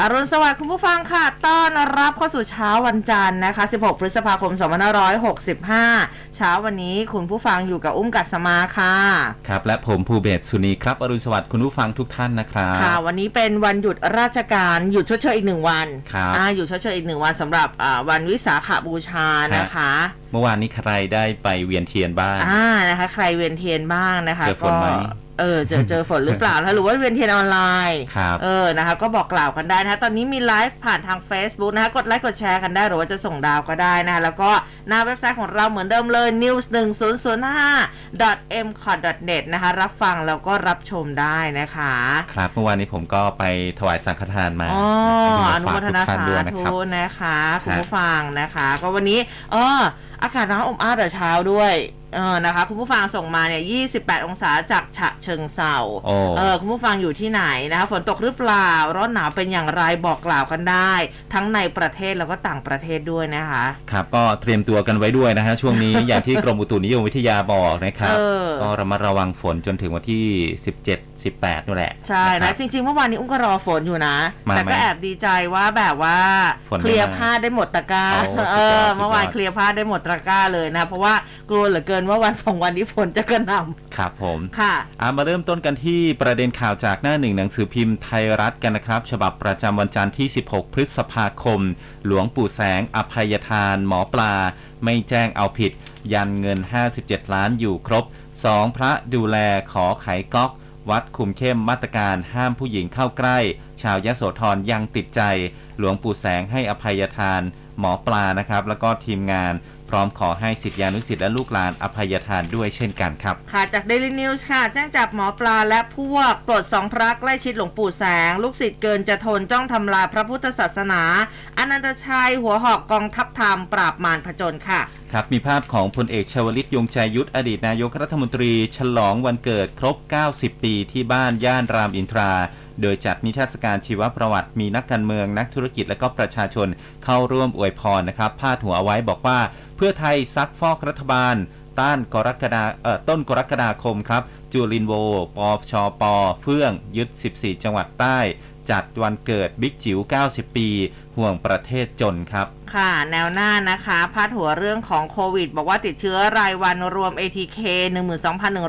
อรุณสวัสดิ์คุณผู้ฟังค่ะ ต้อนรับเข้าสู่เช้าวันจันทร์นะคะ 16 พฤษภาคม 2565 เช้าวันนี้คุณผู้ฟังอยู่กับอุ้มกัสมาค่ะ ครับ และผมภูเบศสุนีครับ อรุณสวัสดิ์คุณผู้ฟังทุกท่านนะครับค่ะ วันนี้เป็นวันหยุดราชการหยุดชดเชยอีกหนึ่งวันครับอ่าหยุดชดเชยอีกหนึ่งวันสำหรับอ่าวันวิสาขบูชานะคะ เมื่อวานนี้ใครได้ไปเวียนเทียนบ้างอ่านะคะ ใครเวียนเทียนบ้างนะคะเจอฝนไหมก็ เออเจอเจอฝนหรือเปล่านะคะหรือว่าเวียนเทียนออนไลน์ครับเออนะคะก็บอกกล่าวกันได้นะคะตอนนี้มีไลฟ์ผ่านทาง Facebook นะคะกดไลค์กดแชร์กันได้หรือว่าจะส่งดาวก็ได้นะคะแล้วก็หน้าเว็บไซต์ของเราเหมือนเดิมเลย news 1 0 0 5 m c o t net นะคะรับฟังแล้วก็รับชมได้นะคะ ครับเมื่อวานนี้ผมก็ไปถวายสังฆทานมาอ๋ออนุโมทนาฝกสาทุกท่ด้วยนะธุครับนะคะคุณครับผู้ฟังนะคะ ก็วันนี้เอออากาศร้อนอบอ้าวแต่เช้าด้วย เออนะคะคุณผู้ฟังส่งมาเนี่ย28 องศาจากฉะเชิงเซาโอ้เออคุณผู้ฟังอยู่ที่ไหนนะคะฝนตกหรือเปล่า ร้อนหนาวเป็นอย่างไรบอกกล่าวกันได้ ทั้งในประเทศแล้วก็ต่างประเทศด้วยนะคะครับก็เตรียมตัวกันไว้ด้วยนะฮะช่วงนี้อย่างที่กรมอุตุนิยมวิทยาบอกนะครับเออก็ระมัดระวังฝนจนถึงวันที่ 17 18นู่นแหละใช่ครันะบจริง ๆ เมื่อวานนี้อุ้มก็รอฝนอยู่นะมาแต่ไหมก็แอบดีใจว่าแบบว่าฝนไม่เคลียร์มาผ้าได้หมดตะกร้าโอ้สุดยอดเออสุดยอดเมื่อวานเคลียร์ผ้าได้หมดตะกร้าเลยนะ เพราะว่ากลัวเหลือเกินว่าวันสองวันนี้ฝนจะกระหน่ครับผมำค่ะอามาเริ่มต้นกันที่ประเด็นข่าวจากหน้าหนึ่งหนังสือพิมพ์ไทยรัฐกันนะครับ ฉบับประจำวันจันทร์ที่ 16 พฤษภาคม หลวงปู่แสงอภัยทาน หมอปลา ไม่แจ้งเอาผิด ยันเงิน 57 ล้านอยู่ครบ 2. พระดูแลขอไขก๊อก วัดคุมเข้มมาตรการห้ามผู้หญิงเข้าใกล้ ชาวยโสธรยังติดใจ หลวงปู่แสงให้อภัยทาน หมอปลานะครับ แล้วก็ทีมงาน พร้อมขอให้สิทธิานุสิทธิ์และลูกหลานอภัยทานด้วยเช่นกันครับ ค่ะจาก Daily News ค่ะ แจ้งจับหมอปลาและพวกปลดสองพระใกล้ชิดหลวงปู่แสง ลูกศิษย์เกินจะทนจ้องทำลายพระพุทธศาสนา อนันตชัยหัวหอกกองทัพธรรมปราบมารผจญค่ะครับมีภาพของพลเอกชวลิตยงใจยุทธอดีตนายกรัฐมนตรี ฉลองวันเกิดครบ 90 ปีที่บ้านย่านรามอินทรา โดยจัดนิทรรศการชีวประวัติมีนักการเมืองนักธุรกิจและก็ประชาชนเข้าร่วมอวยพรนะครับพาดหัวเอาไว้บอกว่าเพื่อไทยซักฟอกรัฐบาล ต้านกรกฎาเอ่อต้นกรกฎาคมครับ จุรินทร์โวปชปเฟื่อง ยึด 14 จังหวัดใต้ จัดวันเกิดบิ๊กจิ๋ว 90 ปี ห่วงประเทศจนครับ ค่ะ แนวหน้านะคะพาดหัวเรื่องของโควิด บอกว่าติดเชื้อรายวันรวม ATK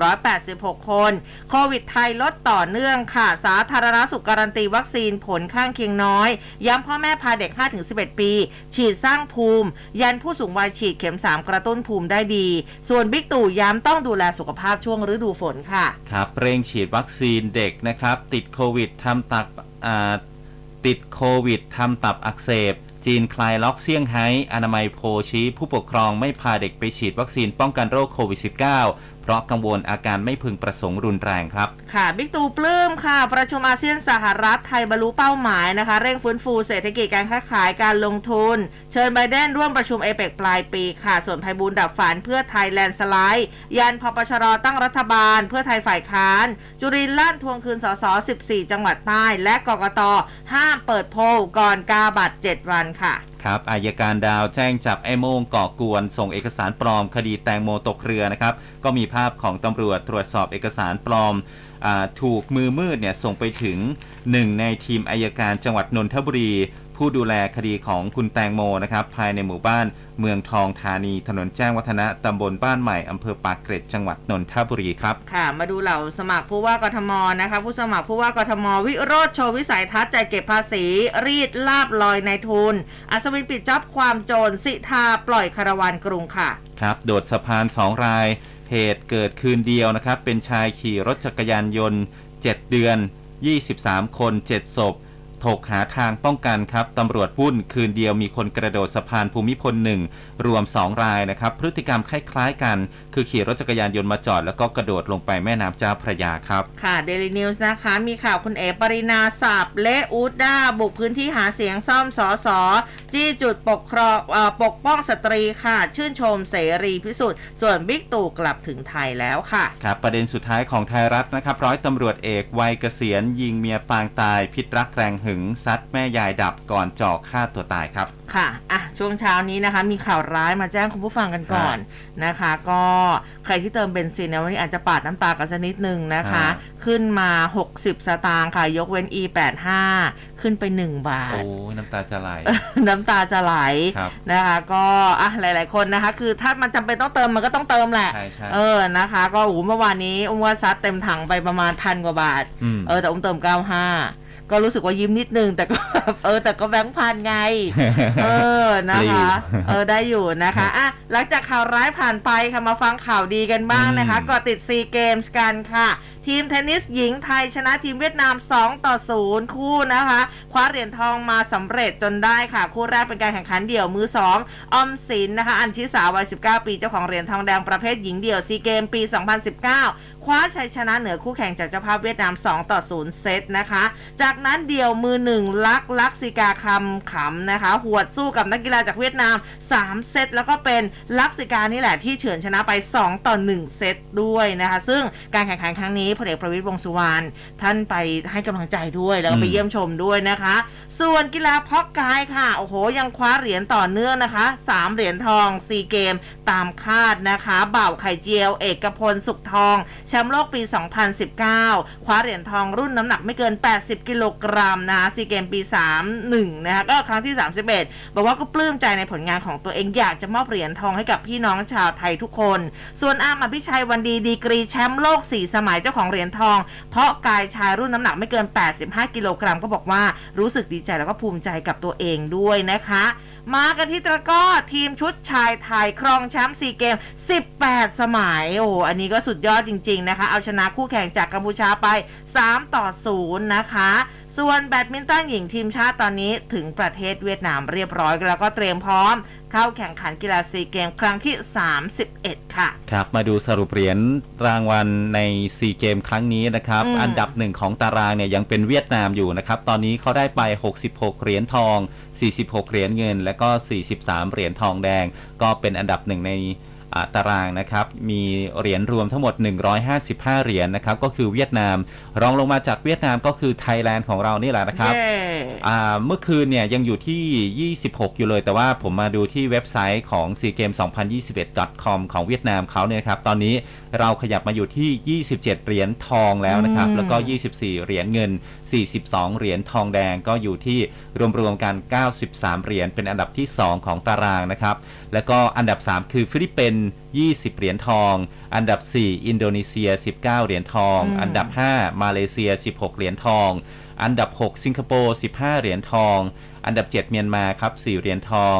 12,186 คน โควิดไทยลดต่อเนื่องค่ะ สาธารณสุขการันตีวัคซีนผลข้างเคียงน้อย ย้ำพ่อแม่พาเด็ก 5-11 ปี ฉีดสร้างภูมิ ยันผู้สูงวัยฉีดเข็ม 3 กระตุ้นภูมิได้ดี ส่วนบิ๊กตู่ย้ำต้องดูแลสุขภาพช่วงฤดูฝนค่ะ ครับเร่งฉีดวัคซีนเด็กนะครับ ติดโควิดทำตับอ่า ติดโควิดทำตับอักเสบ จีนคลายล็อกเซี่ยงไฮ้อนามัยโพลชี้ผู้ปกครองไม่พาเด็กไปฉีดวัคซีนป้องกันโรคโควิด -19 เพราะกังวลอาการไม่พึงประสงค์รุนแรงครับ ค่ะบิ๊กตู่ปลื้มค่ะ ประชุมอาเซียนสหรัฐไทยบรรลุเป้าหมายนะคะ เร่งฟื้นฟูเศรษฐกิจการค้าขายการลงทุน เชิญไบเดนร่วมประชุมเอเปกปลายปีค่ะ ส่วนไพบูลย์ดับฝันเพื่อไทยแลนด์สไลด์ยันพปชรตั้งรัฐบาล เพื่อไทยฝ่ายค้าน จุรินลั่นทวงคืนสส14 จังหวัดใต้ และกกตห้ามเปิดโพลก่อนกาบัตร7วันค่ะ ครับอายการดาวแจ้งจับไอ้โมงก่อกวน ส่งเอกสารปลอม คดีแตงโมตกเรือนะครับ ก็มีภาพของตำรวจตรวจสอบเอกสารปลอมอถูกมือมืดเนี่ยส่งไปถึงหนึ่งในทีมอายการจังหวัดนนทบุรี ผู้ดูแลคดีของคุณแตงโมนะครับภายในหมู่บ้านเมืองทองธานี ถนนแจ้งวัฒนะตำบลบ้านใหม่อำเภอปากเกร็ดจังหวัดนนทบุรีครับ ค่ะ มาดูเหล่าสมัครผู้ว่ากทมนะคะ ผู้สมัครผู้ว่ากทม วิโรธโชว์วิสัยทัศน์จ่ายเก็บภาษี รีดลาบลอยในทุน อัศวินปิดจ็อบความโจรสิทาปล่อยคาราวานกรุงค่ะ ครับ โดดสะพาน2รายเหตุเกิดคืนเดียวนะครับ เป็นชายขี่รถจักรยานยนต์ 7 เดือน 23 คน 7 ศพ ถกหาทางป้องกันครับตำรวจวุ่นคืนเดียวมีคนกระโดดสะพานภูมิพลหนึ่งรวม 2 รายนะครับ พฤติกรรมคล้ายๆกัน คือขี่รถจักรยานยนต์มาจอด แล้วก็กระโดดลงไปแม่น้ำเจ้าพระยาครับ ค่ะ Daily News นะคะ มีข่าวคุณเอ๋ปรินาสับและอูดด้าบุกพื้นที่หาเสียงซ่อมสอสอจี้จุดปกครองเออปกป้องสตรีค่ะ ชื่นชมเสรีพิสุทธิ์ส่วนบิ๊กตู่กลับถึงไทยแล้วค่ะครับประเด็นสุดท้ายของไทยรัฐนะครับร้อยตำรวจเอกวัยเกษียณยิงเมียปางตายพิษรักแรงหหึงซัดแม่ยายดับก่อนจ่อฆ่าตัวตายครับ ค่ะ อะ ช่วงเช้านี้นะคะ มีข่าวร้ายมาแจ้งคุณผู้ฟังกันก่อนนะคะ ก็ใครที่เติมเบนซินเนี่ยวันนี้อาจจะปาดน้ำตากันสักนิดนึงนะคะอ่าขึ้นมา 60 สตางค์ค่ะ ยกเว้น E85 ขึ้นไป 1 บาท โอ้ยน้ำตาจะไหล น้ำตาจะไหลครับนะคะ ก็อะหลาย ๆ คนนะคะ คือถ้ามันจำเป็นต้องเติมมันก็ต้องเติมแหละใช่ใช่เออ นะคะ ก็โอ้โหเมื่อวานนี้อุ้มว่าซัดเต็มถังไปประมาณพันกว่าบาทอืมเออ แต่อุ้มเติม 95 ก็รู้สึกว่ายิ้มนิดนึง แต่ก็เออแต่ก็แบงค์พันไง เออนะได้อยู่คะ เออได้อยู่นะคะ อะ หลังจากข่าวร้ายผ่านไปค่ะมาฟังข่าวดีกันบ้างนะคะอืมก็ติดซีเกมส์กันค่ะทีมเทนนิสหญิงไทยชนะทีมเวียดนาม 2 ต่อ 0 คู่นะคะ คว้าเหรียญทองมาสำเร็จจนได้ค่ะ คู่แรกเป็นการแข่งขันเดี่ยวมือ 2 ออมสินนะคะ อัญชิสาวัย 19 ปี เจ้าของเหรียญทองแดงประเภทหญิงเดี่ยวซีเกมส์ปี 2019 คว้าชัยชนะเหนือคู่แข่งจากเจ้าภาพเวียดนาม 2 ต่อ 0 เซตนะคะ จากนั้นเดี่ยวมือหนึ่งลักลักซิกาคำขำนะคะ หวดสู้กับนักกีฬาจากเวียดนาม 3 เซตแล้วก็เป็นลักซิกานี่แหละที่เฉือนชนะไป 2 ต่อ 1 เซตด้วยนะคะ ซึ่งการแข่งขันครั้งนี้พลเอกประวิตรวงษ์สุวรรณท่านไปให้กำลังใจด้วยแล้วก็ไปอืมเยี่ยมชมด้วยนะคะ ส่วนกีฬาเพาะกายค่ะโอ้โห ยังคว้าเหรียญต่อเนื่องนะคะ 3 เหรียญทอง 4 เกมตามคาดนะคะบ่าวไข่เจียว เอกพลสุขทองแชมป์โลกปี 2019 คว้าเหรียญทองรุ่นน้ำหนักไม่เกิน 80 กิโลกรัมนะซีเกมส์ปี 31 นะคะก็ครั้งที่ 31 บอกว่าก็ปลื้มใจในผลงานของตัวเองอยากจะมอบเหรียญทองให้กับพี่น้องชาวไทยทุกคน ส่วนอาร์มอภิชัยวันดีดีกรีแชมป์โลก 4 สมัยเจ้าของเหรียญทอง เพาะกายชายรุ่นน้ำหนักไม่เกิน 85 กิโลกรัมก็บอกว่ารู้สึกดีใจแล้วก็ภูมิใจกับตัวเองด้วยนะคะ มากันที่ตะกร้อทีมชุดชายไทยครองแชมป์ซีเกมส์ 18 สมัย โอ้โหอันนี้ก็สุดยอดจริง ๆ นะคะ เอาชนะคู่แข่งจากกัมพูชาไป 3 ต่อ 0 นะคะ ส่วนแบดมินตันหญิงทีมชาติตอนนี้ถึงประเทศเวียดนามเรียบร้อย แล้วก็เตรียมพร้อมเข้าแข่งขันกีฬาซีเกมส์ครั้งที่ 31 ค่ะ ครับ มาดูสรุปเหรียญรางวัลในซีเกมส์ครั้งนี้นะครับอืมอันดับหนึ่งของตารางเนี่ยยังเป็นเวียดนามอยู่นะครับ ตอนนี้เขาได้ไป 66 เหรียญทอง 46 เหรียญเงิน และก็ 43 เหรียญทองแดง ก็เป็นอันดับหนึ่งในอ่าตารางนะครับ มีเหรียญรวมทั้งหมด 155 เหรียญนะครับ ก็คือเวียดนาม รองลงมาจากเวียดนามก็คือไทยแลนด์ของเรานี่แหละนะครับเย้อ่าเมื่อคืนเนี่ยยังอยู่ที่ 26 อยู่เลย แต่ว่าผมมาดูที่เว็บไซต์ของ seagame2021.com ของเวียดนามเขาเนี่ยครับ ตอนนี้ เราขยับมาอยู่ที่ 27 เหรียญทองแล้วนะครับอืมแล้วก็ 24 เหรียญเงิน 42 เหรียญทองแดงก็อยู่ที่รวมๆกัน 93 เหรียญเป็นอันดับที่ 2 ของตารางนะครับ แล้วก็อันดับ 3 คือฟิลิปปินส์20 เหรียญทอง อันดับ 4 อินโดนีเซีย 19 เหรียญทองอืมอันดับ 5 มาเลเซีย 16 เหรียญทอง อันดับ 6 สิงคโปร์ 15 เหรียญทอง อันดับ 7 เมียนมาครับ 4 เหรียญทอง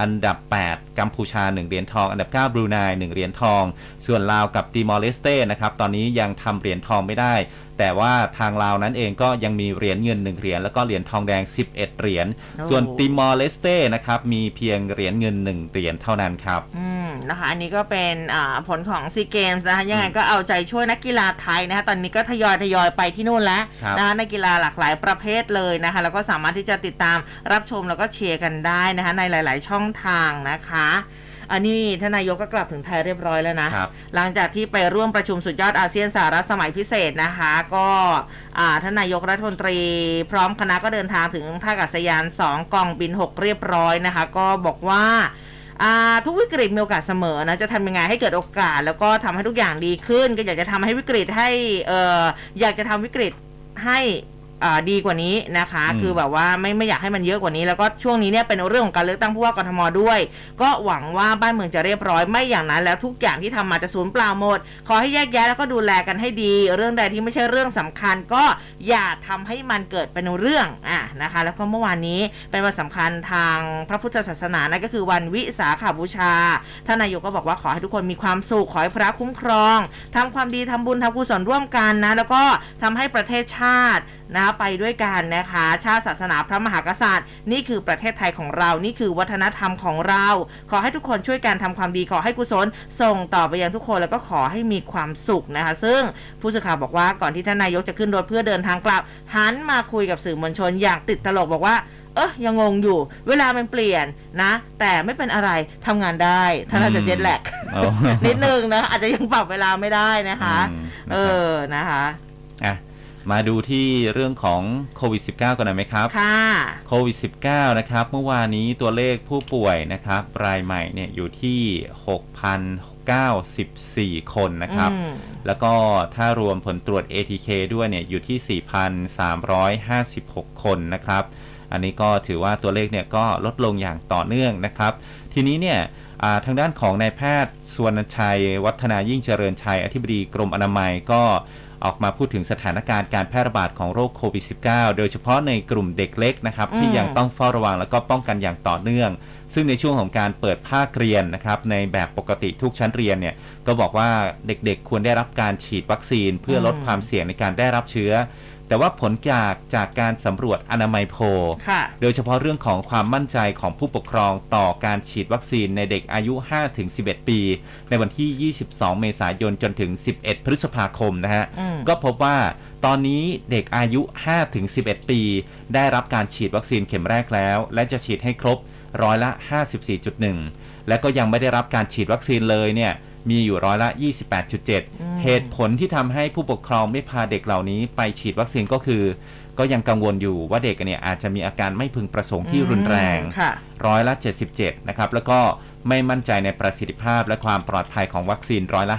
อันดับ 8 กัมพูชา 1 เหรียญทอง อันดับ 9 บรูไน 1 เหรียญทอง ส่วนลาวกับติมอร์เลสเต้นะครับ ตอนนี้ยังทำเหรียญทองไม่ได้ แต่ว่าทางลาวนั้นเองก็ยังมีเหรียญเงิน 1 เหรียญแล้วก็เหรียญทองแดง 11 เหรียญโอ้ส่วนติมอร์เลสเต้นะครับมีเพียงเหรียญเงิน 1 เหรียญเท่านั้นครับ อืมนะคะอันนี้ก็เป็นอ่าผลของซีเกมส์นะคะยังไงก็เอาใจช่วยนักกีฬาไทยนะคะตอนนี้ก็ทยอยทยอยไปที่นู่นแล้วครับนะคะในกีฬาหลากหลายประเภทเลยนะคะแล้วก็สามารถที่จะติดตามรับชมแล้วก็เชียร์กันได้นะคะในหลาย ๆ ช่องทางนะคะ อันนี้ท่านนายกก็กลับถึงไทยเรียบร้อยแล้วนะครับหลังจากที่ไปร่วมประชุมสุดยอดอาเซียนสหรัฐสมัยพิเศษนะคะ ก็อ่าท่านนายกรัฐมนตรีพร้อมคณะก็เดินทางถึงท่าอากาศยาน 2กองบิน 6 เรียบร้อยนะคะ ก็บอกว่าอ่าทุกวิกฤตมีโอกาสเสมอนะจะทำยังไงให้เกิดโอกาส แล้วก็ทำให้ทุกอย่างดีขึ้น ก็อยากจะทำให้วิกฤตให้เอ่ออยากจะทำวิกฤตให้อ่า ดีกว่านี้นะคะอืมคือแบบว่าไม่ไม่อยากให้มันเยอะกว่านี้แล้วก็ช่วงนี้เนี่ยเป็นเรื่องของการเลือกตั้งผู้ว่ากทมด้วย ก็หวังว่าบ้านเมืองจะเรียบร้อยไม่อย่างนั้น แล้วทุกอย่างที่ทำมาจะสูญเปล่าหมด ขอให้แยกแยะแล้วก็ดูแลกันให้ดี เรื่องใดที่ไม่ใช่เรื่องสำคัญ ก็อย่าทำให้มันเกิดเป็นเรื่องอะนะคะ แล้วก็เมื่อวานนี้เป็นวันสำคัญทางพระพุทธศาสนานั่นก็คือวันวิสาขาบูชาท่านนายกก็บอกว่าขอให้ทุกคนมีความสุขขอให้พระคุ้มครองทำความดีทำบุญทำกุศลร่วมกันนะ แล้วก็ทำให้ประเทศชาติ นะไปด้วยกันนะคะ ชาติศาสนาพระมหากษัตริย์ นี่คือประเทศไทยของเรา นี่คือวัฒนธรรมของเรา ขอให้ทุกคนช่วยกันทำความดีขอให้กุศล ส่งต่อไปยังทุกคนแล้วก็ขอให้มีความสุขนะคะ ซึ่งผู้สื่อข่าวบอกว่าก่อนที่ท่านนายกจะขึ้นรถเพื่อเดินทางกลับหันมาคุยกับสื่อมวลชนอย่างติดตลกบอกว่าเออยังงงอยู่ เวลามันเปลี่ยนนะ แต่ไม่เป็นอะไรทำงานได้ท่านอาจจะเจ็ตแลกอ๋อนิดนึงนะอาจจะยังปรับเวลาไม่ได้นะคะอืมเอนะครับอนะคะอะ มาดูที่เรื่องของโควิด -19 กันหน่อยไหมครับ ค่ะโควิด -19 นะครับ เมื่อวานนี้ตัวเลขผู้ป่วยนะครับ รายใหม่เนี่ยอยู่ที่ 6,094 คนนะครับ อืมแล้วก็ถ้ารวมผลตรวจ ATK ด้วยเนี่ยอยู่ที่ 4,356 คนนะครับ อันนี้ก็ถือว่าตัวเลขเนี่ยก็ลดลงอย่างต่อเนื่องนะครับ ทีนี้เนี่ยอ่าทางด้านของนายแพทย์สวนชัย วัฒนายิ่งเจริญชัย อธิบดีกรมอนามัยก็ ออกมาพูดถึงสถานการณ์การแพร่ระบาดของโรคโควิด -19 โดยเฉพาะในกลุ่มเด็กเล็กนะครับ ที่อืมยังต้องเฝ้าระวังแล้วก็ป้องกันอย่างต่อเนื่อง ซึ่งในช่วงของการเปิดภาคเรียนนะครับ ในแบบปกติทุกชั้นเรียนเนี่ยก็บอกว่าเด็กๆ ควรได้รับการฉีดวัคซีน เพื่อลดความเสี่ยงในการได้รับเชื้อ แต่ว่าผลจากจากการสำรวจอนามัยโพลค่ะโดยเฉพาะเรื่องของความมั่นใจของผู้ปกครองต่อการฉีดวัคซีนในเด็กอายุ 5-11 ปี ในวันที่ 22 เมษายนจนถึง 11 พฤษภาคมนะฮะอืมก็พบว่าตอนนี้เด็กอายุ 5-11 ปี ได้รับการฉีดวัคซีนเข็มแรกแล้ว และจะฉีดให้ครบร้อยละ 54.1 และก็ยังไม่ได้รับการฉีดวัคซีนเลยเนี่ย มีอยู่ร้อยละ 28.7 เหตุผลที่ทำให้ผู้ปกครองไม่พาเด็กเหล่านี้ไปฉีดวัคซีนก็คือ ก็ยังกังวลอยู่ว่าเด็กเนี่ยอาจจะมีอาการไม่พึงประสงค์ที่รุนแรงค่ะร้อยละ 77 นะครับ แล้วก็ไม่มั่นใจในประสิทธิภาพและความปลอดภัยของวัคซีนร้อยละ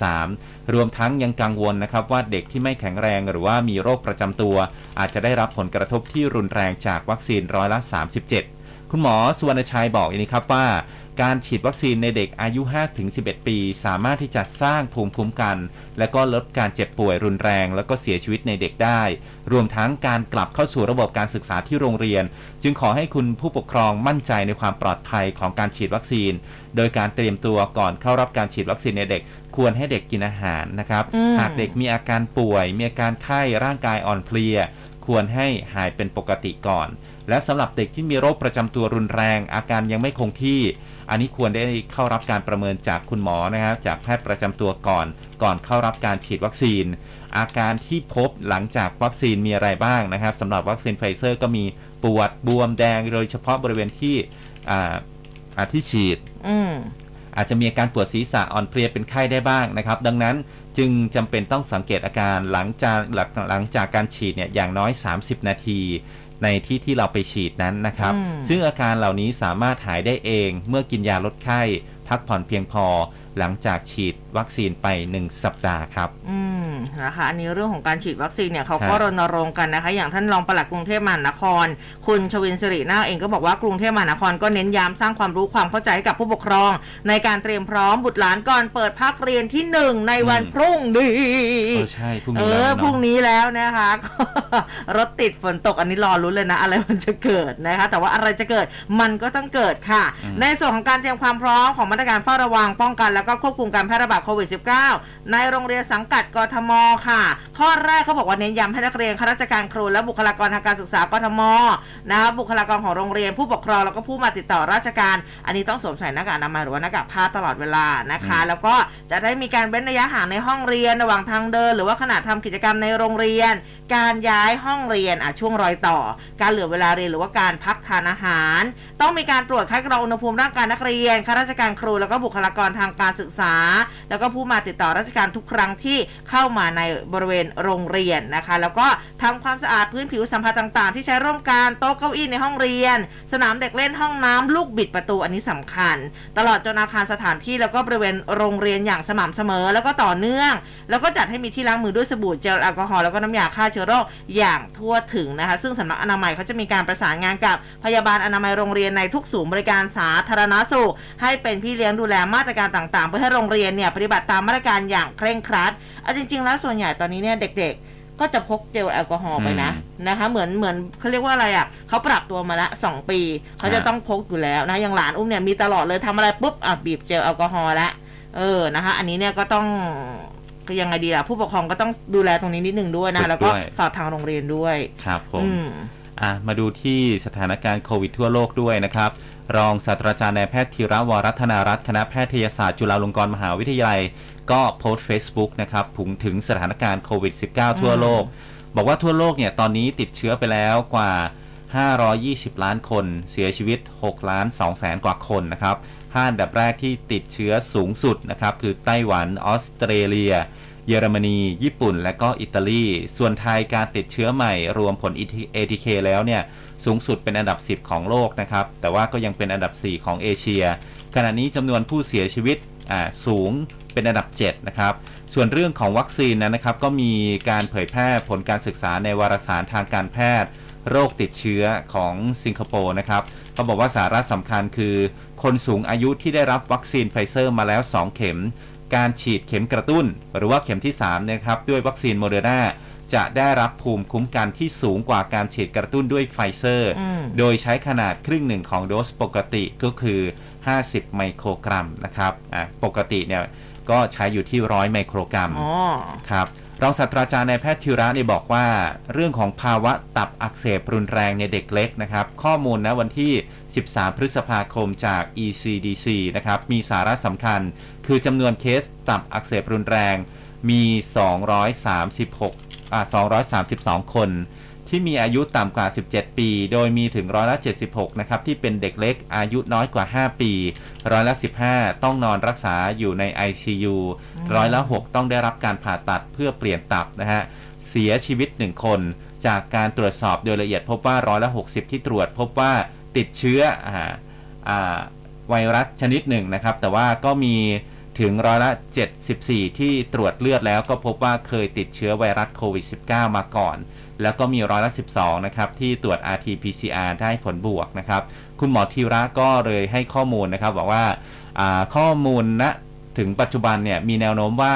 55.3 รวมทั้งยังกังวลนะครับว่าเด็กที่ไม่แข็งแรงหรือว่ามีโรคประจำตัว อาจจะได้รับผลกระทบที่รุนแรงจากวัคซีนร้อยละ 37 คุณหมอสุวรรณชัยบอกอย่างนี้ครับว่า การฉีดวัคซีนในเด็กอายุ 5-11 ปี สามารถที่จะสร้างภูมิคุ้มกัน และก็ลดการเจ็บป่วยรุนแรง แล้วก็เสียชีวิตในเด็กได้ รวมทั้งการกลับเข้าสู่ระบบการศึกษาที่โรงเรียน จึงขอให้คุณผู้ปกครองมั่นใจในความปลอดภัยของการฉีดวัคซีน โดยการเตรียมตัวก่อนเข้ารับการฉีดวัคซีนในเด็ก ควรให้เด็กกินอาหารนะครับอืมหากเด็กมีอาการป่วย มีอาการไข้ร่างกายอ่อนเพลีย ควรให้หายเป็นปกติก่อน และสำหรับเด็กที่มีโรคประจำตัวรุนแรง อาการยังไม่คงที่ อันนี้ควรได้เข้ารับการประเมินจากคุณหมอนะครับจากแพทย์ประจำตัวก่อน ก่อนเข้ารับการฉีดวัคซีน อาการที่พบหลังจากวัคซีนมีอะไรบ้างนะครับสำหรับวัคซีนไฟเซอร์ก็มีปวดบวมแดงโดยเฉพาะบริเวณที่อ่าอ่าที่ฉีดอืมอาจจะมีอาการปวดศีรษะอ่อนเพลียเป็นไข้ได้บ้างนะครับ ดังนั้นจึงจำเป็นต้องสังเกตอาการหลังจากหลังหลังจากการฉีดเนี่ยอย่างน้อย 30 นาที ในที่ที่เราไปฉีดนั้นนะครับอืมซึ่งอาการเหล่านี้สามารถหายได้เองเมื่อกินยาลดไข้ พักผ่อนเพียงพอ หลังจากฉีดวัคซีนไป 1 สัปดาห์ครับ อืมนะคะอันนี้เรื่องของการฉีดวัคซีนเนี่ยเขาก็ครับรณรงค์กันนะคะ อย่างท่านรองปลัดกรุงเทพมหานคร คุณชวินสิรินาคเองก็บอกว่ากรุงเทพมหานครก็เน้นย้ำสร้างความรู้ความเข้าใจให้กับผู้ปกครอง ในการเตรียมพร้อมบุตรหลานก่อนเปิดภาคเรียนที่หนึ่งในวันอืมพรุ่งนี้เออใช่พรุ่งเอนี้แล้วอเนาะพรุ่งนี้แล้วนะคะรถติดฝนตกอันนี้รอรุ้นเลยนะ อะไรมันจะเกิดนะคะ แต่ว่าอะไรจะเกิดมันก็ต้องเกิดค่ะอืมในส่วนของการเตรียมความพร้อมของมาตรการเฝ้าระวังป้องกันแล้วก็ควบคุมการแพร่ระบาดโควิด -19 ในโรงเรียนสังกัดกทมค่ะ ข้อแรกเขาบอกว่าเน้นย้ำให้นักเรียนข้าราชการครูและบุคลากรทางการศึกษากทมนะคะบุคลากรของโรงเรียนผู้ปกครองแล้วก็ผู้มาติดต่อราชการ อันนี้ต้องสวมใส่หน้ากากอนามัยหรือว่าหน้ากากผ้าตลอดเวลานะคะ แล้วก็จะได้มีการเว้นระยะห่างในห้องเรียนระหว่างทางเดิน หรือว่าขณะทำกิจกรรมในโรงเรียน การย้ายห้องเรียนอะช่วงรอยต่อ การเหลือเวลาเรียนหรือว่าการพักทานอาหาร ต้องมีการตรวจคัดกรองอุณหภูมิร่างกายนักเรียนข้าราชการครูแล้วก็บุคลากรทางการศึกษา แล้วก็ผู้มาติดต่อราชการทุกครั้งที่เข้ามาในบริเวณโรงเรียนนะคะ แล้วก็ทำความสะอาดพื้นผิวสัมผัสต่าง ๆ ที่ใช้ร่วมกันโต๊ะเก้าอี้ในห้องเรียน สนามเด็กเล่นห้องน้ำลูกบิดประตูอันนี้สำคัญ ตลอดจนอาคารสถานที่แล้วก็บริเวณโรงเรียนอย่างสม่ำเสมอ แล้วก็ต่อเนื่อง แล้วก็จัดให้มีที่ล้างมือด้วยสบู่เจลแอลกอฮอล์แล้วก็น้ำยาฆ่าเชื้อโรคอย่างทั่วถึงนะคะ ซึ่งสำนักอนามัยเขาจะมีการประสานงานกับพยาบาลอนามัยโรงเรียนในทุกศูนย์บริการสาธารณสุขให้เป็นพี่เลี้ยงดูแลมาตรการต่างๆเพื่อให้โรงเรียนเนี่ยปฏิบัติตามมาตรการอย่างเคร่งครัดเอาจริง ๆ แล้วส่วนใหญ่ตอนนี้เนี่ยเด็ก ๆ ก็จะพกเจลแอลกอฮอล์ไปนะอืมนะคะ เหมือนเหมือนเขาเรียกว่าอะไรอะเขาปรับตัวมาละสองปีเขาจะอ่าต้องพกอยู่แล้วนะอย่างหลานอุ้มเนี่ยมีตลอดเลยทำอะไรปุ๊บอะบีบเจลแอลกอฮอล์ละเออนะคะ อันนี้เนี่ยก็ต้องก็ยังไงดีล่ะผู้ปกครองก็ต้องดูแลตรงนี้นิดนึงด้วยนะ แล้วก็ฝากทางโรงเรียนด้วยครับผมอืมอะมาดูที่สถานการณ์โควิดทั่วโลกด้วยนะครับ รองศาสตราจารย์นายแพทย์ธีระวรัฒนารัตน์คณะแพทยศาสตร์จุฬาลงกรณ์มหาวิทยาลัย ก็โพสต์ Facebook นะครับผุงถึงสถานการณ์โควิด -19 ทั่วโลก บอกว่าทั่วโลกเนี่ยตอนนี้ติดเชื้อไปแล้วกว่า 520 ล้านคน เสียชีวิต6ล้าน2แสนกว่าคนนะครับห้าอันดับแรกที่ติดเชื้อสูงสุดนะครับคือไต้หวันออสเตรเลีย เยอรมนี ญี่ปุ่น และก็อิตาลี ส่วนไทยการติดเชื้อใหม่รวมผล ATK แล้วเนี่ย สูงสุดเป็นอันดับ 10 ของโลกนะครับ แต่ว่าก็ยังเป็นอันดับ 4 ของเอเชีย ขณะนี้จำนวนผู้เสียชีวิตสูงเป็นอันดับ 7 นะครับ ส่วนเรื่องของวัคซีนนั้นนะครับ ก็มีการเผยแพร่ผลการศึกษาในวารสารทางการแพทย์ โรคติดเชื้อของสิงคโปร์นะครับเขาบอกว่าสาระสำคัญคือ คนสูงอายุที่ได้รับวัคซีนไฟเซอร์มาแล้ว 2 เข็ม การฉีดเข็มกระตุ้น หรือว่าเข็มที่3นะครับด้วยวัคซีนโมเดอร์นา จะได้รับภูมิคุ้มกันที่สูงกว่าการฉีดกระตุ้นด้วยไฟเซอร์ โดยใช้ขนาดครึ่งหนึ่งของโดสปกติก็คือ 50 ไมโครกรัมนะครับปกติเนี่ยก็ใช้อยู่ที่ร้อยไมโครกรัมครับรองศาสตราจารย์นายแพทย์ธิระเนี่ยบอกว่า เรื่องของภาวะตับอักเสบรุนแรงในเด็กเล็กนะครับ ข้อมูลนะวันที่ 13 พฤษภาคมจาก ECDC นะครับ มีสาระสำคัญ คือจำนวนเคสตับอักเสบรุนแรงมี 236อ่า 232 คน ที่มีอายุต่ำกว่า 17 ปี โดยมีถึงร้อยละ 76 นะครับ ที่เป็นเด็กเล็กอายุน้อยกว่า 5 ปี ร้อยละ 15 ต้องนอนรักษาอยู่ใน ICU ร้อยละ 6 ต้องได้รับการผ่าตัดเพื่อเปลี่ยนตับนะฮะ เสียชีวิต 1 คน จากการตรวจสอบโดยละเอียดพบว่าร้อยละ 60 ที่ตรวจพบว่าติดเชื้อไวรัสชนิดหนึ่งนะครับ แต่ว่าก็มี ถึงร้อยละ 74 ที่ตรวจเลือดแล้วก็พบว่าเคยติดเชื้อไวรัสโควิด -19 มาก่อน แล้วก็มีร้อยละ 12 นะครับ ที่ตรวจ RT-PCR ได้ผลบวกนะครับ คุณหมอธีระก็เลยให้ข้อมูลนะครับ บอกว่าข้อมูลณนะถึงปัจจุบันเนี่ยมีแนวโน้มว่า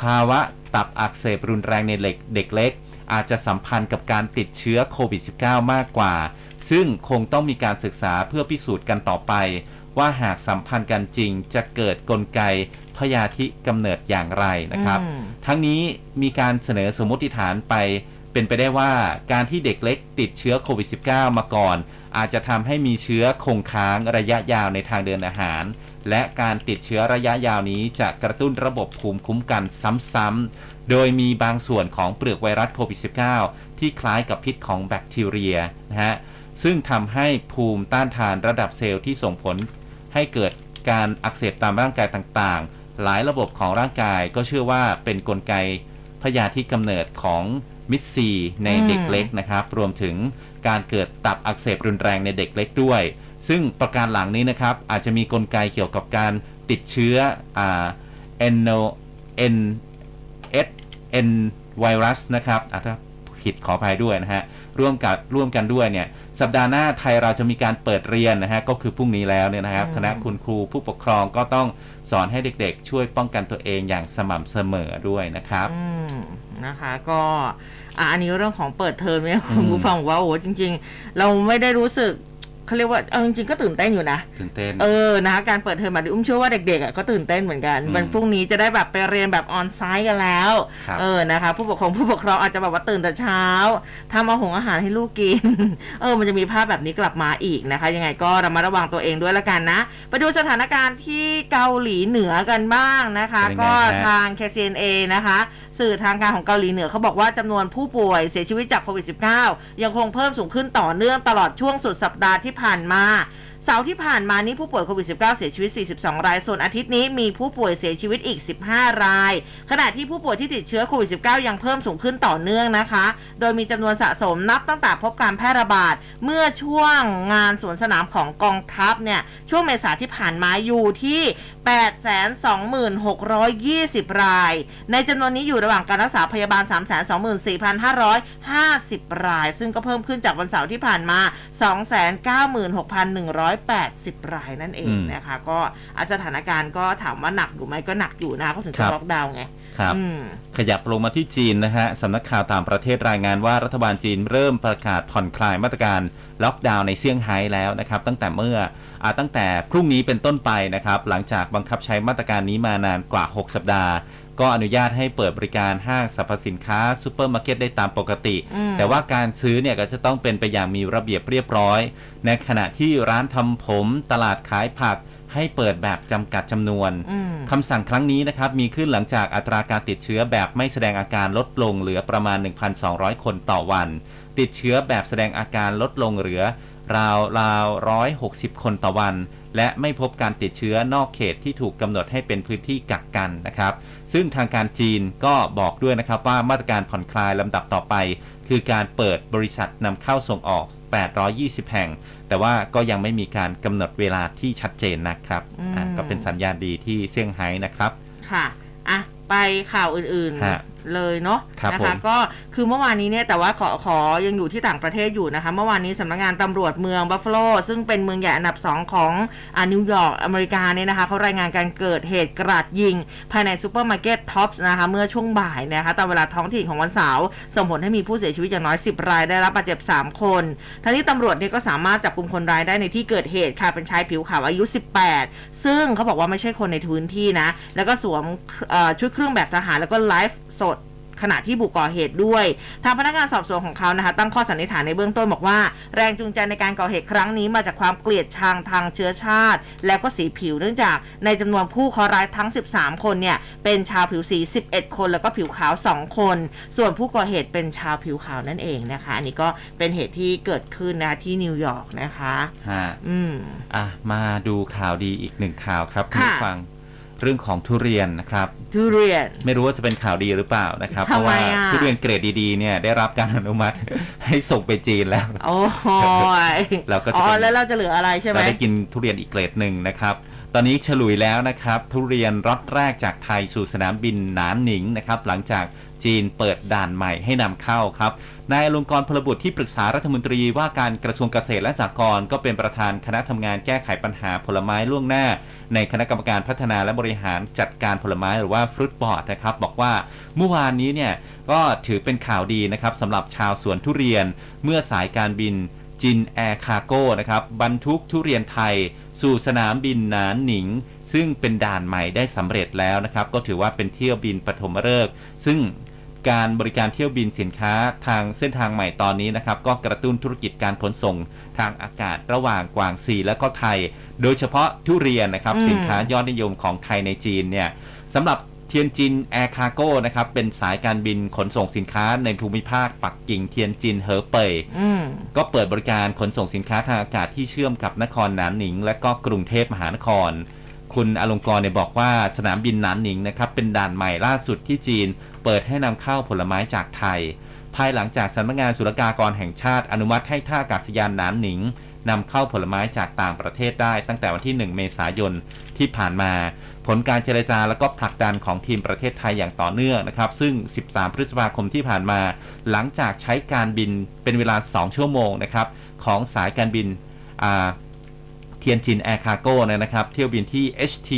ภาวะตับอักเสบรุนแรงในเด็กเล็ก อาจจะสัมพันธ์กับการติดเชื้อโควิด -19 มากกว่า ซึ่งคงต้องมีการศึกษาเพื่อพิสูจน์กันต่อไป ว่าหากสัมพันธ์กันจริงจะเกิดกลไกพยาธิกำเนิดอย่างไรนะครับ ทั้งนี้มีการเสนอสมมติฐานไป เป็นไปได้ว่าการที่เด็กเล็กติดเชื้อโควิด -19 มาก่อน อาจจะทำให้มีเชื้อคงค้างระยะยาวในทางเดินอาหาร และการติดเชื้อระยะยาวนี้จะกระตุ้นระบบภูมิคุ้มกันซ้ำๆ โดยมีบางส่วนของเปลือกไวรัสโควิด -19 ที่คล้ายกับพิษของแบคทีเรียนะฮะซึ่งทำให้ภูมิต้านทานระดับเซลล์ที่ส่งผล ให้เกิดการอักเสบตามร่างกายต่างๆ หลายระบบของร่างกายก็เชื่อว่าเป็นนกลไกพยาธิกำเนิดของมิดซีในเด็กเล็กนะครับ รวมถึงการเกิดตับอักเสบรุนแรงในเด็กเล็กด้วย ซึ่งประการหลังนี้นะครับอาจจะมีกลไกเกี่ยวกับการติดเชื้ออ่าเอนโนเอ็นเอสเอ็นไวรัสนะครับถ้า ผิดขออภัยด้วยนะฮะร่วมกับร่วมกันด้วยเนี่ยสัปดาห์หน้าไทยเราจะมีการเปิดเรียนนะฮะก็คือพรุ่งนี้แล้วเนี่ยนะครับคณะคุณครูผู้ปกครองก็ต้องสอนให้เด็กๆ ช่วยป้องกันตัวเองอย่างสม่ำเสมอด้วยนะครับนะคะก็อันนี้เรื่องของเปิดเทอมเนี่ยคุณผู้ฟังว่าโอ้จริง ๆ เราไม่ได้รู้สึก เขาเรียกว่าเอาจริงๆก็ตื่นเต้นอยู่นะ ตื่นเต้น เออนะคะการเปิดเทอมแบบนี้อุ้มเชื่อว่าเด็กๆอะก็ตื่นเต้นเหมือนกัน วันพรุ่งนี้จะได้แบบไปเรียนแบบออนไซต์กันแล้ว เออนะคะ ผู้ปกครองผู้ปกครองอาจจะแบบว่าตื่นแต่เช้าทำอาหงอาหารให้ลูกกิน เออมันจะมีภาพแบบนี้กลับมาอีกนะคะ ยังไงก็ระมัดระวังตัวเองด้วยละกันนะ ไปดูสถานการณ์ที่เกาหลีเหนือกันบ้างนะคะ ก็ทาง KCNA นะคะสื่อทางการของเกาหลีเหนือเขาบอกว่าจำนวนผู้ป่วยเสียชีวิตจากโควิด -19 ยังคงเพิ่มสูงขึ้นต่อเนื่องตลอดช่วงสุดสัปดาห์ที่ผ่านมา เสาร์ที่ผ่านมานี้ผู้ป่วยโควิด -19 เสียชีวิต 42 ราย ส่วนอาทิตย์นี้มีผู้ป่วยเสียชีวิตอีก 15 ราย ขณะที่ผู้ป่วยที่ติดเชื้อโควิด -19 ยังเพิ่มสูงขึ้นต่อเนื่องนะคะ โดยมีจำนวนสะสมนับตั้งแต่พบการแพร่ระบาด เมื่อช่วงงานสวนสนามของกองทัพเนี่ย ช่วงเมษาที่ผ่านมาอยู่ที่ 826,20 ราย ในจำนวนนี้อยู่ระหว่างการรักษาพยาบาล 324,550 ราย ซึ่งก็เพิ่มขึ้นจากวันเสาร์ที่ผ่านมา 296,100 180 รายนั่นเองนะคะ ก็สถานการณ์ก็ถามว่าหนักอยู่ไหมก็หนักอยู่นะเขาถึงจะล็อกดาวน์ไงครับขยับลงมาที่จีนนะฮะสำนักข่าวต่างประเทศรายงานว่ารัฐบาลจีนเริ่มประกาศผ่อนคลายมาตรการล็อกดาวน์ในเซี่ยงไฮ้แล้วนะครับ ตั้งแต่เมื่ออตั้งแต่พรุ่งนี้เป็นต้นไปนะครับ หลังจากบังคับใช้มาตรการนี้มานานกว่า 6 สัปดาห์ ก็อนุญาตให้เปิดบริการห้างสรรพสินค้าซูเปอร์มาร์เก็ตได้ตามปกติ แต่ว่าการซื้อเนี่ยก็จะต้องเป็นไปอย่างมีระเบียบเรียบร้อย ในขณะที่ร้านทำผม ตลาดขายผักให้เปิดแบบจำกัดจำนวน คำสั่งครั้งนี้นะครับ มีขึ้นหลังจากอัตราการติดเชื้อแบบไม่แสดงอาการลดลงเหลือประมาณ 1,200 คนต่อวัน ติดเชื้อแบบแสดงอาการลดลงเหลือ ราวราว160คนต่อวัน และไม่พบการติดเชื้อนอกเขตที่ถูกกำหนดให้เป็นพื้นที่กักกันนะครับ ซึ่งทางการจีนก็บอกด้วยนะครับว่ามาตรการผ่อนคลายลำดับต่อไป คือการเปิดบริษัทนำเข้าส่งออก 820 แห่ง แต่ว่าก็ยังไม่มีการกำหนดเวลาที่ชัดเจนนะครับอืมอะก็เป็นสัญญาณดีที่เซี่ยงไฮ้นะครับ ค่ะ อะ ไปข่าวอื่นฮะๆ เลยเนาะครับนะผมคะก็คือเมื่อวานนี้เนี่ยแต่ว่าขอขอยังอยู่ที่ต่างประเทศอยู่นะคะ เมื่อวานนี้สำนักงานตำรวจเมืองบัฟฟาโลซึ่งเป็นเมืองใหญ่อันดับ 2 ของอ่านิวยอร์กอเมริกาเนี่ยนะคะเขารายงานการเกิดเหตุกราดยิง ภายในซูเปอร์มาร์เก็ต Tops นะคะเมื่อช่วงบ่ายนะคะตามเวลาท้องถิ่นของวันเสาร์ส่งผลให้มีผู้เสียชีวิตอย่างน้อย 10 รายได้รับบาดเจ็บ 3 คนทั้งนี้ตำรวจเนี่ยก็สามารถจับกลุ่มคนร้ายได้ในที่เกิดเหตุค่ะเป็นชายผิวขาวอายุ 18 ซึ่งเขาบอกว่าไม่ใช่คนในพื้นที่นะแล้วก็สวมเอ่อชุดเครื่องแบบทหารแล้วก็ไลฟ์ สดขณะที่บุกก่อเหตุด้วย ทางพนักงานสอบสวนของเขานะคะตั้งข้อสันนิษฐานในเบื้องต้นบอกว่า แรงจูงใจในการก่อเหตุครั้งนี้มาจากความเกลียดชังทางเชื้อชาติ แล้วก็สีผิวเนื่องจากในจำนวนผู้เคราะห์ร้ายทั้ง 13 คนเนี่ยเป็นชาวผิวสี 11 คน แล้วก็ผิวขาว 2 คน ส่วนผู้ก่อเหตุเป็นชาวผิวขาวนั่นเองนะคะอันนี้ก็เป็นเหตุที่เกิดขึ้นนะคะที่นิวยอร์กนะคะฮะอืมอะมาดูข่าวดีอีกหนึ่งข่าวครับคุณค่ะผู้ฟัง เรื่องของทุเรียนนะครับ ทุเรียน ไม่รู้ว่าจะเป็นข่าวดีหรือเปล่านะครับทำไมเพราะว่าอะทุเรียนเกรดดีๆเนี่ยได้รับการอนุมัติให้ส่งไปจีนแล้ว โอ้ยเราก็จะอ๋อเป็นแล้วเราจะเหลืออะไรใช่ไหมเราได้กินทุเรียนอีกเกรดหนึ่งนะครับตอนนี้ฉลุยแล้วนะครับ ทุเรียนรถแรกจากไทยสู่สนามบินหนานหนิงนะครับ หลังจากจีนเปิดด่านใหม่ให้นำเข้าครับ นายอลงกรณ์พลบุตรที่ปรึกษารัฐมนตรีว่าการกระทรวงเกษตรและสหกรณ์ก็เป็นประธานคณะทำงานแก้ไขปัญหาผลไม้ล่วงหน้า ในคณะกรรมการพัฒนาและบริหารจัดการผลไม้หรือว่า Fruit Board นะครับบอกว่าเมื่อวานนี้เนี่ยก็ถือเป็นข่าวดีนะครับสำหรับชาวสวนทุเรียนเมื่อสายการบินจิน Air Cargo นะครับบรรทุกทุเรียนไทย สู่สนามบินหนานหนิงซึ่งเป็นด่านใหม่ได้สำเร็จแล้วนะครับ ก็ถือว่าเป็นเที่ยวบินปฐมฤกษ์ซึ่ง การบริการเที่ยวบินสินค้าทางเส้นทางใหม่ตอนนี้นะครับ ก็กระตุ้นธุรกิจการขนส่งทางอากาศระหว่างกวางซีและก็ไทย โดยเฉพาะทุเรียนนะครับอืมสินค้ายอดนิยมของไทยในจีนเนี่ยสำหรับเทียนจิน Air Cargo นะครับ เป็นสายการบินขนส่งสินค้าในภูมิภาคปักกิ่งเทียนจินเหอเป่ยอืมก็เปิดบริการขนส่งสินค้าทางอากาศที่เชื่อมกับนครหนานหนิง และก็กรุงเทพมหานครคุณอลงกรณ์เนี่ยบอกว่าสนามบินหนานหนิงนะครับเป็นด่านใหม่ล่าสุดที่จีน เปิดให้นำเข้าผลไม้จากไทย ภายหลังจากสำนักงานศุลกากรแห่งชาติอนุมัติให้ท่าอากาศยานหนานหนิงนำเข้าผลไม้จากต่างประเทศได้ตั้งแต่วันที่ 1 เมษายนที่ผ่านมา ผลการเจรจาและก็ผลักดันของทีมประเทศไทยอย่างต่อเนื่องนะครับ ซึ่ง 13 พฤษภาคมที่ผ่านมา หลังจากใช้การบินเป็นเวลา 2 ชั่วโมงนะครับ ของสายการบินอ่า เทียนจิน Air Cargo นะครับ เที่ยวบินที่ HT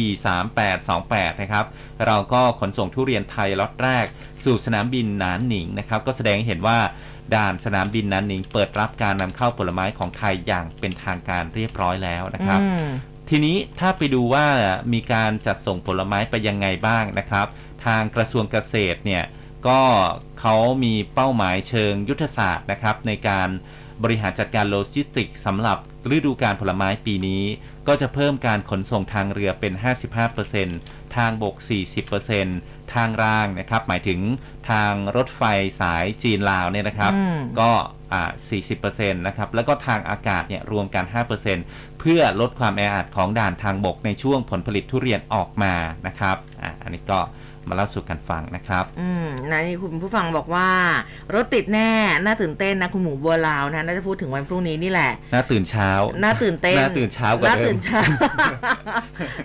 3828นะครับเราก็ขนส่งทุเรียนไทยล็อตแรก สู่สนามบินหนานหนิงนะครับ ก็แสดงให้เห็นว่าด่านสนามบินหนานหนิงเปิดรับการนำเข้าผลไม้ของไทยอย่างเป็นทางการเรียบร้อยแล้วนะครับอืมทีนี้ถ้าไปดูว่ามีการจัดส่งผลไม้ไปยังไงบ้างนะครับ ทางกระทรวงเกษตรเนี่ยก็เขามีเป้าหมายเชิงยุทธศาสตร์นะครับในการบริหารจัดการโลจิสติกส์สำหรับ ฤดูกาลผลไม้ปีนี้ ก็จะเพิ่มการขนส่งทางเรือเป็น 55%ทางบก 40%ทางรางนะครับ หมายถึงทางรถไฟสายจีนลาวเนี่ยนะครับอืมก็อ่า40%นะครับ แล้วก็ทางอากาศเนี่ยรวมกัน 5%เพื่อลดความแออัดของด่านทางบกในช่วงผลผลิตทุเรียนออกมานะครับอ่าอันนี้ก็ มาเล่าสู่กันฟังนะครับ อืมนะนี่คุณผู้ฟังบอกว่ารถติดแน่ น่าตื่นเต้นนะคุณหมูบัวลาวนะน่าจะพูดถึงวันพรุ่งนี้นี่แหละ น่าตื่นเช้า น่าตื่นเต้น น่าตื่นเช้ากว่าน่าเดิตื่มนเช้า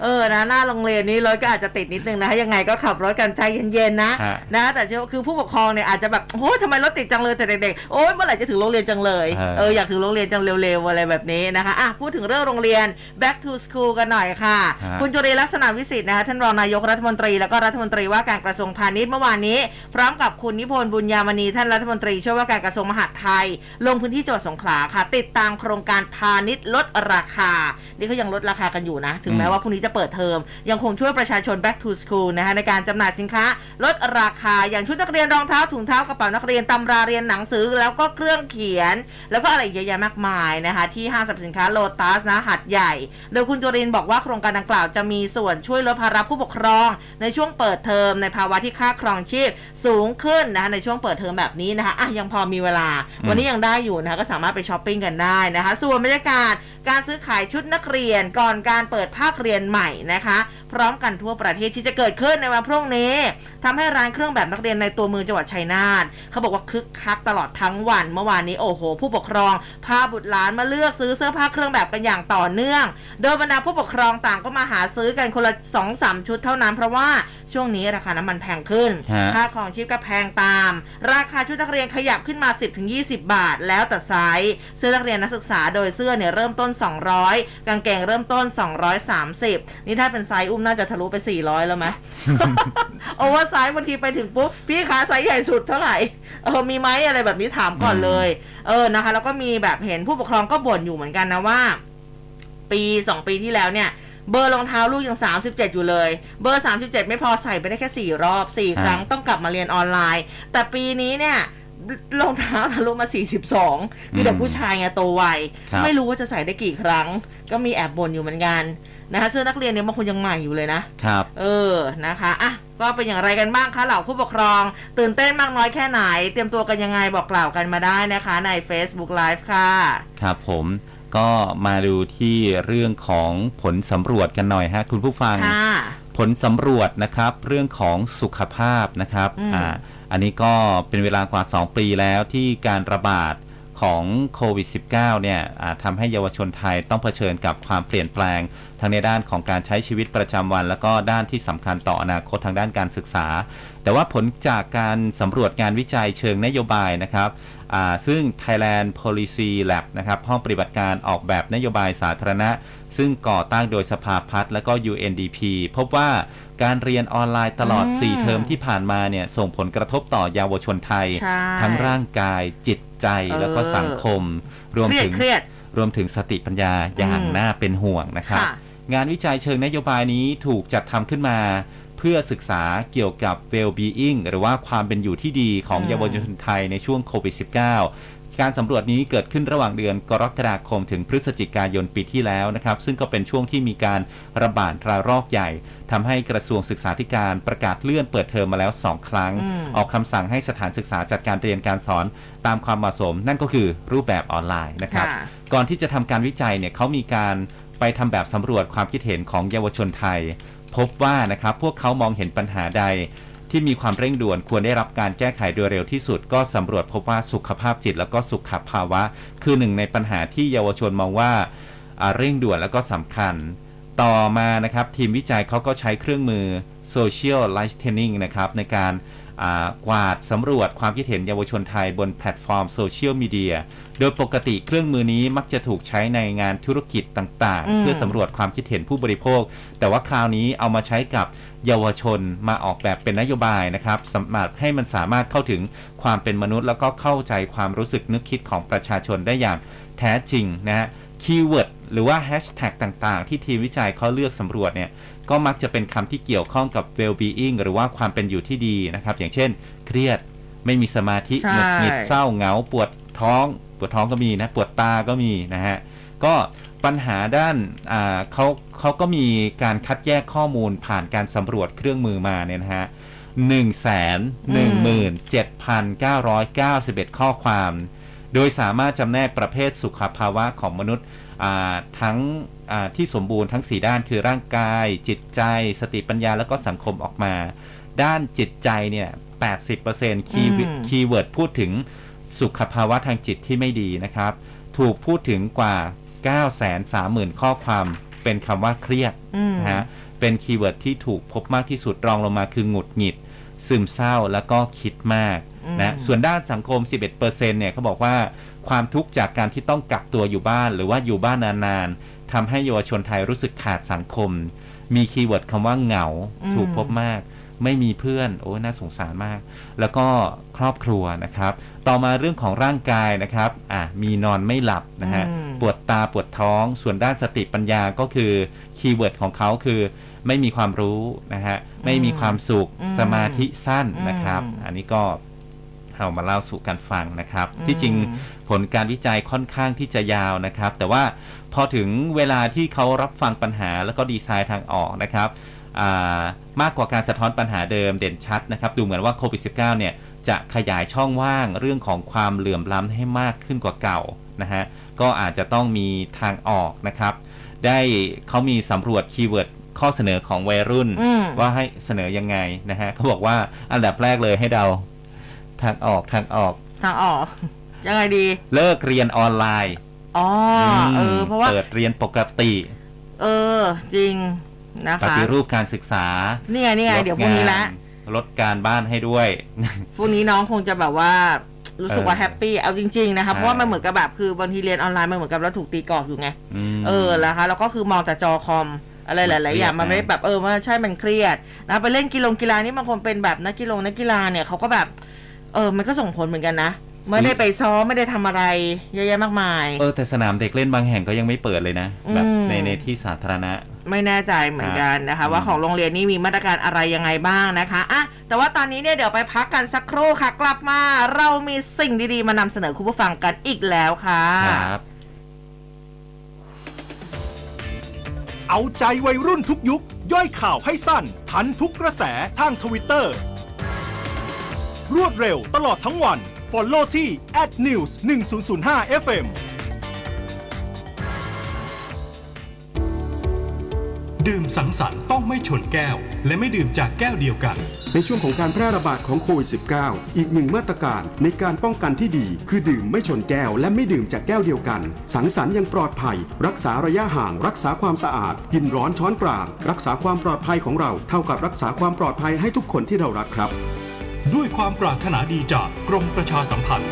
เออ นะ หน้าโรงเรียนนี้รถก็อาจจะติดนิดนึงนะคะยังไงก็ขับรถกันใจเย็นๆนะ ฮะ นะ แต่เชื่อว่าคือผู้ปกครองเนี่ยอาจจะแบบโอ้ยทำไมรถติดจังเลยแต่เด็กๆ โอ้ยเมื่อไหร่จะถึงโรงเรียนจังเลย เออ เออ อยากถึงโรงเรียนจังเร็วๆ อะไรแบบนี้นะคะ อะ พูดถึงเรื่องโรงเรียน back to school กันหน่อยค่ะ ฮะ คุณจุรีลักษณะวิสิทธิ์นะคะ ท่านรองนายกรัฐมนตรีแล้วก็รัฐมนตรีว่าการกระทรวงพาณิชย์เมื่อวานนี้ พร้อมกับคุณนิพนธ์บุญญามณีท่านรัฐมนตรีช่วยว่าการกระทรวงมหาดไทย ลงพื้นที่จังหวัดสงขลาค่ะ ติดตามโครงการพาณิชย์ลดราคา นี่เขายังลดราคากันอยู่นะ ถึงแม้อืมว่าพรุ่งนี้จะเปิดเทอม ยังคงช่วยประชาชน back to school นะคะในการจำหน่ายสินค้า ลดราคาอย่างชุดนักเรียนรองเท้าถุงเท้ากระเป๋านักเรียนตำราเรียนหนังสือแล้วก็เครื่องเขียน แล้วก็อะไรอีกเยอะแยะมากมายนะคะที่ห้างสรรพสินค้าโลตัสนะหัดใหญ่ โดยคุณจุรินทร์บอกว่าโครงการดังกล่าวจะมีส่วนช่วยลดภาระผู้ปกครอง ในช่วงเปิดเทอมในภาวะที่ค่าครองชีพสูงขึ้นนะคะในช่วงเปิดเทอมแบบนี้นะคะอะยังพอมีเวลาอืมวันนี้ยังได้อยู่นะคะก็สามารถไปช้อปปิ้งกันได้นะคะ ส่วนบรรยากาศการซื้อขายชุดนักเรียนก่อนการเปิดภาคเรียนใหม่นะคะ พร้อมกันทั่วประเทศที่จะเกิดขึ้นในวันพรุ่งนี้ทำให้ร้านเครื่องแบบนักเรียนในตัวเมืองจังหวัดชัยนาทเขาบอกว่าคึกคักตลอดทั้งวันเมื่อวานนี้โอ้โห ผู้ปกครองพาบุตรหลานมาเลือกซื้อเสื้อผ้าเครื่องแบบกันอย่างต่อเนื่อง โดยบรรดาผู้ปกครองต่างก็มาหาซื้อกันคนละสองสามชุดเท่านั้นเพราะว่าช่วงนี้ราคาน้ำมันแพงขึ้นฮะค่าครองชีพก็แพงตาม ราคาชุดนักเรียนขยับขึ้นมา 10-20 บาท แล้วแต่ไซส์เสื้อนักเรียนนักศึกษาโดยเสื้อเนี่ยเริ่มต้น 200 กางเกงเริ่มต้น 230 นี่ถ้าเป็นไซส์อุ้มน่าจะทะลุไป 400 แล้วไหม oversize บางทีไปถึงปุ๊บพี่ขาไซส์ใหญ่สุดเท่าไหร่เออมีไหมอะไรแบบนี้ถามก่อนเลย เออนะคะ แล้วก็มีแบบเห็นผู้ปกครองก็บ่นอยู่เหมือนกันนะว่า ปีสองปีที่แล้วเนี่ย เบอร์รองเท้าลูกยัง 37 อยู่เลย เบอร์ 37 ไม่พอใส่ไปได้แค่ 4 รอบ 4 ครั้งต้องกลับมาเรียนออนไลน์ แต่ปีนี้เนี่ยรองเท้าทะลุมา 42 มีแต่ผู้ชายไงโตไวครับไม่รู้ว่าจะใส่ได้กี่ครั้ง ก็มีแอบบ่นอยู่เหมือนกันนะคะเสื้อนักเรียนเนี่ยบางคนยังใหม่อยู่เลยนะครับ เออนะคะอะก็เป็นอย่างไรกันบ้างคะเหล่าผู้ปกครอง ตื่นเต้นมากน้อยแค่ไหน เตรียมตัวกันยังไงบอกกล่าวกันมาได้นะคะใน Facebook Live ค่ะ ครับผม ก็มาดูที่เรื่องของผลสำรวจกันหน่อยฮะคุณผู้ฟังค่ะผลสำรวจนะครับเรื่องของสุขภาพนะครับอืมอ่าอันนี้ก็เป็นเวลากว่า 2 ปีแล้วที่การระบาดของโควิด -19 เนี่ยอ่าทำให้เยาวชนไทยต้องเผชิญกับความเปลี่ยนแปลง ทั้งในด้านของการใช้ชีวิตประจำวัน แล้วก็ด้านที่สำคัญต่ออนาคตทางด้านการศึกษา แต่ว่าผลจากการสำรวจงานวิจัยเชิงนโยบายนะครับอ่า ซึ่ง Thailand Policy Lab นะครับห้องปฏิบัติการออกแบบนโยบายสาธารณะ ซึ่งก่อตั้งโดยสภาพัฒน์และก็ UNDP พบว่าการเรียนออนไลน์ตลอดอืม4เทอมที่ผ่านมาเนี่ยส่งผลกระทบต่อเยาวชนไทยใช่ทั้งร่างกายจิตใจเออแล้วก็สังคม รวมเครียถึดงเครียดรวมถึงสติปัญญาอย่างอืมน่าเป็นห่วงนะครับค่ะงานวิจัยเชิงนโยบายนี้ถูกจัดทำขึ้นมา เพื่อศึกษาเกี่ยวกับ well-being หรือว่าความเป็นอยู่ที่ดีของอืมเยาวชนไทยในช่วงโควิด -19 การสำรวจนี้เกิดขึ้นระหว่างเดือนกรกฎาคมถึงพฤศจิกายนปีที่แล้วนะครับ ซึ่งก็เป็นช่วงที่มีการระบาดระลอกใหญ่ทำให้กระทรวงศึกษาธิการประกาศเลื่อนเปิดเทอมมาแล้ว 2 ครั้งอืมออกคำสั่งให้สถานศึกษาจัดการเรียนการสอนตามความเหมาะสม นั่นก็คือรูปแบบออนไลน์นะครับค่ะก่อนที่จะทำการวิจัยเนี่ยเขามีการไปทำแบบสำรวจความคิดเห็นของเยาวชนไทย พบว่านะครับพวกเขามองเห็นปัญหาใดที่มีความเร่งด่วนควรได้รับการแก้ไขโดยเร็วที่สุด ก็สำรวจพบว่าสุขภาพจิตแล้วก็สุขภาวะ คือหนึ่งในปัญหาที่เยาวชนมองว่าเร่งด่วนแล้วก็สำคัญ ต่อมานะครับทีมวิจัยเขาก็ใช้เครื่องมือ Social Listening นะครับในการ กวาดสำรวจความคิดเห็นเยาวชนไทยบนแพลตฟอร์มโซเชียลมีเดีย โดยปกติเครื่องมือนี้มักจะถูกใช้ในงานธุรกิจต่างอืๆมเพื่อสำรวจความคิดเห็นผู้บริโภค แต่ว่าคราวนี้เอามาใช้กับเยาวชนมาออกแบบเป็นนโยบายนะครับสำหรับให้มันสามารถเข้าถึงความเป็นมนุษย์ แล้วก็เข้าใจความรู้สึกนึกคิดของประชาชนได้อย่างแท้จริงนะฮะคีย์เวิร์ด หรือว่าแฮชแท็กต่างๆ ที่ทีมวิจัยเขาเลือกสำรวจเนี่ยก็มักจะเป็นคำที่เกี่ยวข้องกับ well-being หรือว่าความเป็นอยู่ที่ดีนะครับ อย่างเช่น เครียดไม่มีสมาธิใช่หงุดหงิดเศร้าเหงา ปวดท้องปวดท้องก็มีนะปวดตาก็มีนะฮะก็ปัญหาด้านอ่าเขาเขาก็มีการคัดแยกข้อมูลผ่านการสำรวจเครื่องมือมาเนี่ยนะฮะหนึ่งแสนหนึ่งหมื่นเจ็ดพันเก้าร้อยเก้าสิบเอ็ดข้อความ โดยสามารถจำแนกประเภทสุขภาวะของมนุษย์อ่า ทั้งอ่าที่สมบูรณ์ทั้ง 4 ด้านคือร่างกาย จิตใจ สติปัญญาแล้วก็สังคมออกมา ด้านจิตใจเนี่ย80% key อืม keyword พูดถึงสุขภาวะทางจิตที่ไม่ดีนะครับ ถูกพูดถึงกว่า 930,000 ข้อความเป็นคำว่าเครียดอืมนะฮะเป็น keyword ที่ถูกพบมากที่สุดรองลงมาคือหงุดหงิด ซึมเศร้าแล้วก็คิดมากอืมนะส่วนด้านสังคม 11%เนี่ยเขาบอกว่า ความทุกข์จากการที่ต้องกักตัวอยู่บ้าน หรือว่าอยู่บ้านนานๆทำให้เยาวชนไทยรู้สึกขาดสังคม มี keyword คำว่าเหงาอืมถูกพบมาก ไม่มีเพื่อน โอ้น่าสงสารมาก แล้วก็ครอบครัวนะครับ ต่อมาเรื่องของร่างกายนะครับอะมีนอนไม่หลับนะฮะอืมปวดตาปวดท้อง ส่วนด้านสติปัญญาก็คือkeyword ของเขาคือไม่มีความรู้นะฮะไม่มีความสุขอืมสมาธิสั้นนะครับอืมอันนี้ก็ เอามาเล่าสู่กันฟังนะครับอืมที่จริงผลการวิจัยค่อนข้างที่จะยาวนะครับ แต่ว่าพอถึงเวลาที่เขารับฟังปัญหาแล้วก็ดีไซน์ทางออกนะครับอ่ามากกว่าการสะท้อนปัญหาเดิมเด่นชัดนะครับดูเหมือนว่าโควิด -19 เนี่ยจะขยายช่องว่างเรื่องของความเหลื่อมล้ำให้มากขึ้นกว่าเก่านะฮะก็อาจจะต้องมีทางออกนะครับ ได้เขามีสำรวจ keyword ข้อเสนอของวัยรุ่นอืมว่าให้เสนอยังไงนะฮะเขาบอกว่าอันดับแรกเลยให้เดา ทางออกทางออก ทางออก ยังไงดี เลิกเรียนออนไลน์อ๋ออเออเพราะว่าเปิดเรียนปกติ เออ จริงนะปคะฏิรูปการศึกษานี่ไงนี่ไงเดี๋ยวพรุ่งนี้ละลดการบ้านให้ด้วยพรุ่งนี้น้องคงจะแบบว่ารู้สึกว่าเออแฮปปี้เอาจริง ๆ นะคะใช่เพราะว่ามันเหมือนกับแบบคือบางทีเรียนออนไลน์มันเหมือนกับเราถูกตีกรอบอยู่ไงมเออแล้วคะแล้วก็คือมองแต่จอคอมอะไรหลายๆอย่างมันเครียดมันไม่ได้แบบเออมันใช่มันเครียดนะไปเล่นกีฬากีฬานี่บางคนเป็นแบบนักกีฬานักกีฬาเนี่ยเขาก็แบบ เออ มันก็ส่งผลเหมือนกันนะ ไม่ได้ไปซ้อมไม่ได้ทำอะไรเยอะแยะมากมาย เออแต่สนามเด็กเล่นบางแห่งก็ยังไม่เปิดเลยนะ แบบอืม ในในที่สาธารณะ ไม่แน่ใจเหมือนกันนะคะอืมว่าของโรงเรียนนี่มีมาตรการอะไรยังไงบ้างนะคะอะแต่ว่าตอนนี้เนี่ยเดี๋ยวไปพักกันสักครู่ค่ะ กลับมา เรามีสิ่งดีๆ มานำเสนอคุณผู้ฟังกันอีกแล้วค่ะ ครับ เอาใจวัยรุ่นทุกยุค ย่อยข่าวให้สั้น ทันทุกกระแสทางทวิตเตอร์ รวดเร็วตลอดทั้งวัน Follow ที่ @news 1005 FM ดื่มสังสรรค์ต้องไม่ชนแก้ว และไม่ดื่มจากแก้วเดียวกัน ในช่วงของการแพร่ระบาดของโควิด -19 อีกหนึ่งมาตรการในการป้องกันที่ดี คือดื่มไม่ชนแก้ว และไม่ดื่มจากแก้วเดียวกัน สังสรรค์อยังปลอดภัย รักษาระยะห่าง รักษาความสะอาด กินร้อนช้อนกลาง รักษาความปลอดภัยของเรา เท่ากับรักษาความปลอดภัยให้ทุกคนที่เรารักครับ ด้วยความปรารถนาดีจากกรมประชาสัมพันธ์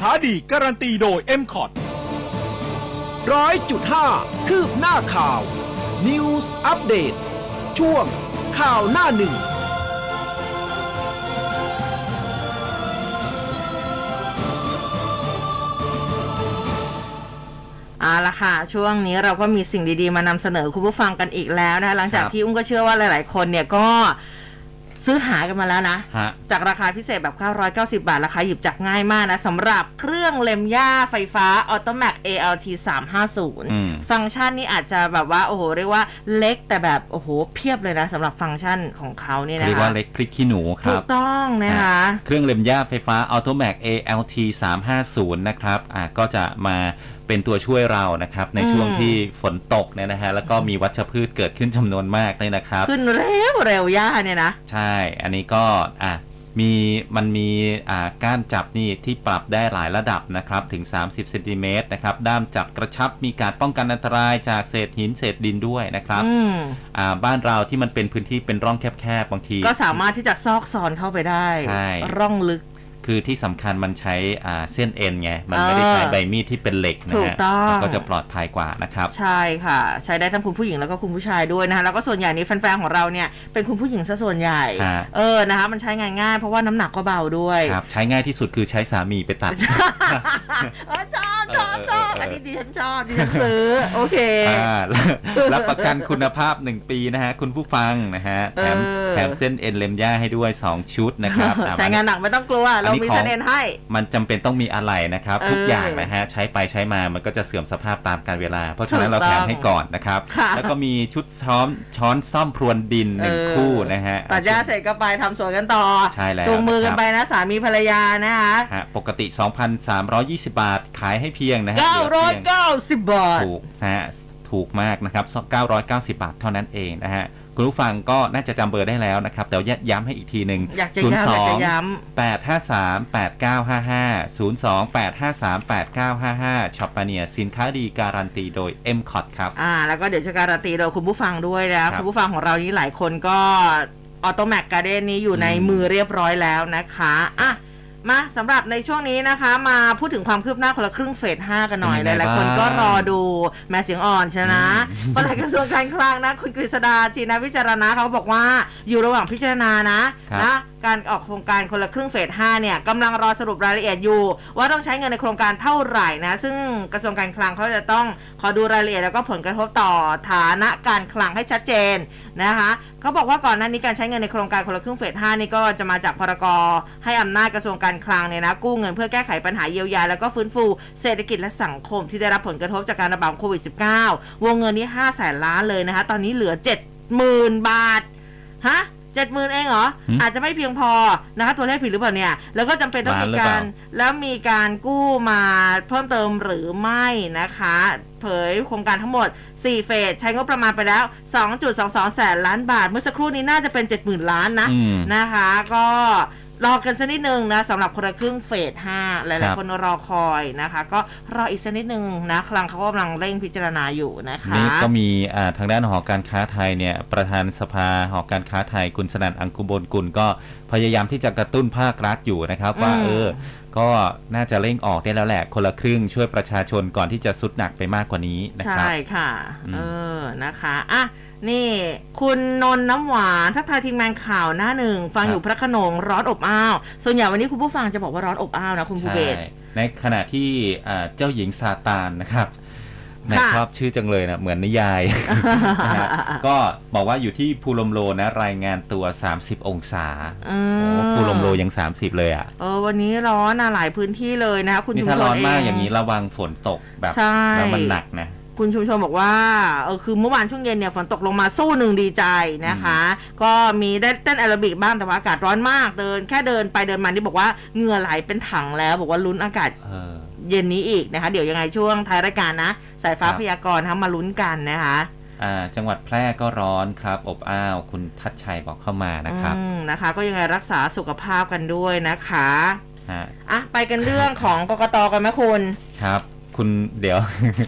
้าดีการันตีโดย m c o t ร้อยจุดห้าคืบหน้าข่าว News อัปเดตช่วงข่าวหน้าหนึ่งเอาละค่ะ ช่วงนี้เราก็มีสิ่งดีๆ มานำเสนอคุณผู้ฟังกันอีกแล้วนะคะหลังจากครับที่อุ้งก็เชื่อว่าหลาย ๆ คนเนี่ยก็ ซื้อหากันมาแล้วนะฮะจากราคาพิเศษแบบ 990 บาท ราคาหยิบจับง่ายมากนะสำหรับเครื่องเล็มหญ้าไฟฟ้า Automac ALT อืม350 ฟังก์ชันนี้อาจจะแบบว่า โอ้โห เรียกว่าเล็กแต่แบบ โอ้โห เพียบเลยนะสำหรับฟังก์ชันของเขาเนี่ยนะคะ เรียกว่าเล็กพริกขี้หนูคถูรับกต้องนะคะ เครื่องเล็มหญ้าไฟฟ้า Automac ALT 350 นะครับ อ่าก็จะมา เป็นตัวช่วยเรานะครับ ในช่วงอืมที่ฝนตกเนี่ยนะฮะแล้วก็มีวัชพืชเกิดขึ้นจำนวนมากเลยนะครับ ขึ้นเร็วเร็วย่าเนี่ยนะ ใช่ อันนี้ก็อะมีมันมีอ่าก้านจับนี่ที่ปรับได้หลายระดับนะครับถึง 30เซนติเมตรนะครับด้ามจับกระชับมีการป้องกันอันตรายจากเศษหินเศษดินด้วยนะครับอืมอ่าบ้านเราที่มันเป็นพื้นที่เป็นร่องแคบๆบางที ก็สามารถที่จะซอกซอนเข้าไปได้ใช่ร่องลึก คือที่สำคัญมันใช้อ่าเส้นเอ็นไง มันไม่ได้เออใช้ใบมีดที่เป็นเหล็กนะถูกฮะต้องมันก็จะปลอดภัยกว่านะครับ ใช่ค่ะ ใช้ได้ทั้งคุณผู้หญิงแล้วก็คุณผู้ชายด้วยนะคะแล้วก็ส่วนใหญ่นี้แฟนๆของเราเนี่ยเป็นคุณผู้หญิงซะส่วนใหญ่ฮะเออนะคะมันใช้งานง่ายเพราะว่าน้ำหนักก็เบาด้วยครับใช้ง่ายที่สุดคือใช้สามีไปตัดเออชอบชอบชอบเออเออเอออัอันนี้ดิฉันชอบดิฉันซื้อโอเคอ่ารับประกันคุณภาพ 1 ปีนะฮะ คุณผู้ฟังนะฮะแถมเออแถมเส้นเอ็นเลมย่าให้ด้วย 2 ชุดนะครับอะใช้งานหนักไม่ต้องกลัวเรามีของเสน่ห์ให้ มันจำเป็นต้องมีอะไรนะครับเออทุกอย่างนะฮะใช้ไปใช้มามันก็จะเสื่อมสภาพตามกาลเวลา เพราะฉะนั้นถูเรากต้องแถมให้ก่อนนะครับค่ะแล้วก็มีชุดช้อนช้อนส้อมพรวนดินหนึ่งเออคู่นะฮะตัดหญ้าเสร็จก็ไปทำสวนกันต่อใช่แล้วจูงมือกันนะครับไปนะสามีภรรยานะคะฮะปกติ 2,320 บาทขายให้เพียงนะฮะเหลือเพียง990 บาทถูกนะฮะถูกมากนะครับ 990 บาทเท่านั้นเองนะฮะ คุณผู้ฟังก็น่าจะจำเบอร์ได้แล้วนะครับ แต่ว่าย้ำให้อีกทีหนึ่งอยากจะย้ำอยากจะย้ำ853 8955 02 853 8955 Shop Mania สินค้าดีการันตีโดย m c o t ครับ อ่า แล้วก็เดี๋ยวจะการันตีโดยคุณผู้ฟังด้วยนะครัคุบณผู้ฟังของเรานี้หลายคนก็ออโตแม c การ์เดนนี้อยู่ในอืมมือเรียบร้อยแล้วนะคะอะ มาสำหรับในช่วงนี้นะคะ มาพูดถึงความคืบหน้าคนละครึ่งเฟส 5 กันหน่อยเป็นหยังไงลายๆคนบ้างก็รอดูแม่เสียงอ่อนใช่นะปลัดกระทรวงการคลังนะ คุณกฤษดาจีนวิจารณะเขาบอกว่าอยู่ระหว่างพิจารณานะครับ นะ การออกโครงการคนละครึ่งเฟส 5 เนี่ยกำลังรอสรุปรายละเอียดอยู่ ว่าต้องใช้เงินในโครงการเท่าไหร่นะ ซึ่งกระทรวงการคลังเขาจะต้องขอดูรายละเอียดแล้วก็ผลกระทบต่อฐานะการคลังให้ชัดเจนนะคะเขาบอกว่าก่อนหน้านี้การใช้เงินในโครงการคนละครึ่งเฟส 5 นี่ก็จะมาจากพรกให้อำนาจกระทรวงการคลังเนี่ยนะกู้เงินเพื่อแก้ไขปัญหาเยียวยา แล้วก็ฟื้นฟูเศรษฐกิจและสังคมที่ได้รับผลกระทบจากการระบาดของโควิด -19 วงเงินนี้5แสนล้านเลยนะคะตอนนี้เหลือ 70,000 บาทฮะเจ็ดหมื่นเองเหรอหืมอาจจะไม่เพียงพอนะคะตัวเลขผิดหรือเปล่าเนี่ย แล้วก็จำเป็นต้องล้านมีหรือเปกาล่ารแล้วมีการกู้มาเพิ่มเติมหรือไม่นะคะ เผยโครงการทั้งหมด 4 เฟสใช้งบประมาณไปแล้ว 2.22 แสนล้านบาท เมื่อสักครู่นี้น่าจะเป็น 70,000 ล้านนะอืมนะคะ ก็ รอกันสักนิดนึงนะสำหรับคนละครึ่งเฟส5หครัลายบๆคนรอคอยนะคะ ก็รออีกสักนิดนึงนะคลังเขากำลังเร่งพิจารณาอยู่นะคะนี่ก็มีอ่าทางด้านหอการค้าไทยเนี่ยประธานสภาหอการค้าไทยคุณสนั่นอังคุบลกุลก็พยายามที่จะกระตุ้นภาครัฐอยู่นะครับว่าอืมเออก็น่าจะเร่งออกได้แล้วแหละ คนละครึ่งช่วยประชาชนก่อนที่จะสุดหนักไปมากกว่านี้นะครับใช่ค่ะอืมเออนะคะอะ นี่ คุณนนท์น้ำหวานทักทายทีมงานข่าวหน้าหนึ่ง ฟังอยู่พระโขนงร้อนอบอ้าว ส่วนใหญ่วันนี้คุณผู้ฟังจะบอกว่าร้อนอบอ้าวนะคุณภูเบศรใช่ในขณะที่อ่าเจ้าหญิงซาตานนะครับแหม่ค่ะชอบชื่อจังเลยนะเหมือนนิยายนะฮะก็บอกว่าอยู่ที่ภูลมโลนะรายงานตัว 30 องศาอืโอ้มภูลมโลยัง 30 เลยอะเออวันนี้ร้อนนะหลายพื้นที่เลยนะคะคุณนี่ชุมถ้าชร้นอนเองมากอย่างนี้ระวังฝนตกแบบใช่แล้วมันหนักนะ คุณชุมชนบอกว่าเออคือเมื่อวานช่วงเย็นเนี่ยฝนตกลงมาสู้หนึ่งดีใจนะคะ ก็มีได้เต้นแอโรบิกบ้างแต่ว่าอากาศร้อนมากเดิน แค่เดินไปเดินมานี่บอกว่าเหงื่อไหลเป็นถังแล้วบอกว่าลุ้นอากาศเออ เย็นนี้อีกนะคะ เดี๋ยวยังไงช่วงท้ายรายการนะ สายฟ้าครับ พยากรณ์ทำมาลุ้นกันนะคะอ่าจังหวัดแพร่ก็ร้อนครับ อบอ้าว คุณทัดชัยบอกเข้ามานะครับอืมนะคะ ก็ยังไงรักษาสุขภาพกันด้วยนะคะฮะอะไปกันเรื่องของกกตกันไหมคุณ ครับ คุณเดี๋ยว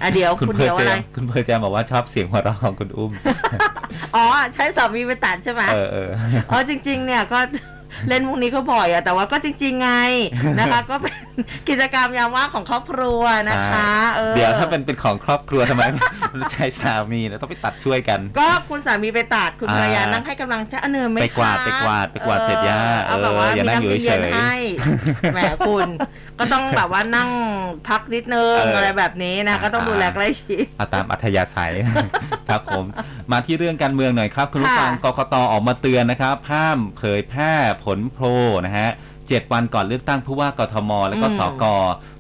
อะเดี๋ยวคุณคุณเพอเดี๋ยวร์เจอะไรมคุณเพอร์เจมบอกว่าชอบเสียงหัวเราะของคุณอุ้ม อ๋อ ใช้สามีไปตัดใช่ไหมเออเอออ๋อจริง ๆ เนี่ยก็เล่นมุกนี้ก็บ่อยอะแต่ว่าก็จริง ๆ ไงนะคะก็เป็นกิจกรรมยามว่างของครอบครัวนะคะเออเดี๋ยวถ้าเป็นเป็นของครอบครัวทำไมใช้สามีแล้วต้องไปตัดช่วยกัน ก็คุณสามีไปตัดคุณภรรยาอ่านั่นั่งให้กำลังใจอะเหนื่อยไหมไปกวาดคะไปกวาดไปกวาดเสร็จย่าเอาแบบว่าเอออย่านั่งอยู่มีำเฉยๆนๆให้แหมคุณก็ต้องแบบว่านั่งพักนิดนึงเออออะไรแบบนี้นะอ่าก็ต้องดูแลใกล้ชิดเอาตามอัธยาศัยครับผมมาที่เรื่องการเมืองหน่อยครับ คุณผู้ค่ะฟังกกตออกมาเตือนนะครับห้ามเผยแพร่ผลโพลนะฮะ เจ็ดวันก่อนเลือกตั้งผู้ว่ากทม และก็อืมสก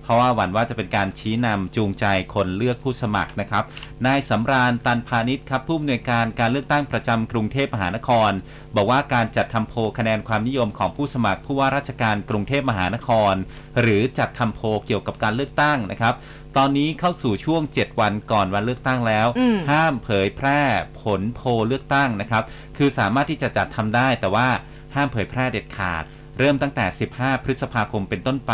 เพราะว่าหวั่นว่าจะเป็นการชี้นำจูงใจคนเลือกผู้สมัครนะครับ นายสำราญตันพาณิชย์ครับผู้อำนวยการการเลือกตั้งประจำกรุงเทพมหานคร บอกว่าการจัดทำโพลคะแนนความนิยมของผู้สมัคร ผู้ว่าราชการกรุงเทพมหานคร หรือจัดทำโพลเกี่ยวกับการเลือกตั้งนะครับตอนนี้เข้าสู่ช่วง 7 วันก่อนวันเลือกตั้งแล้วอืมห้ามเผยแพร่ผลโพลเลือกตั้งนะครับ คือสามารถที่จะจัดทำได้แต่ว่าห้ามเผยแพร่เด็ดขาด เริ่มตั้งแต่ 15 พฤษภาคมเป็นต้นไป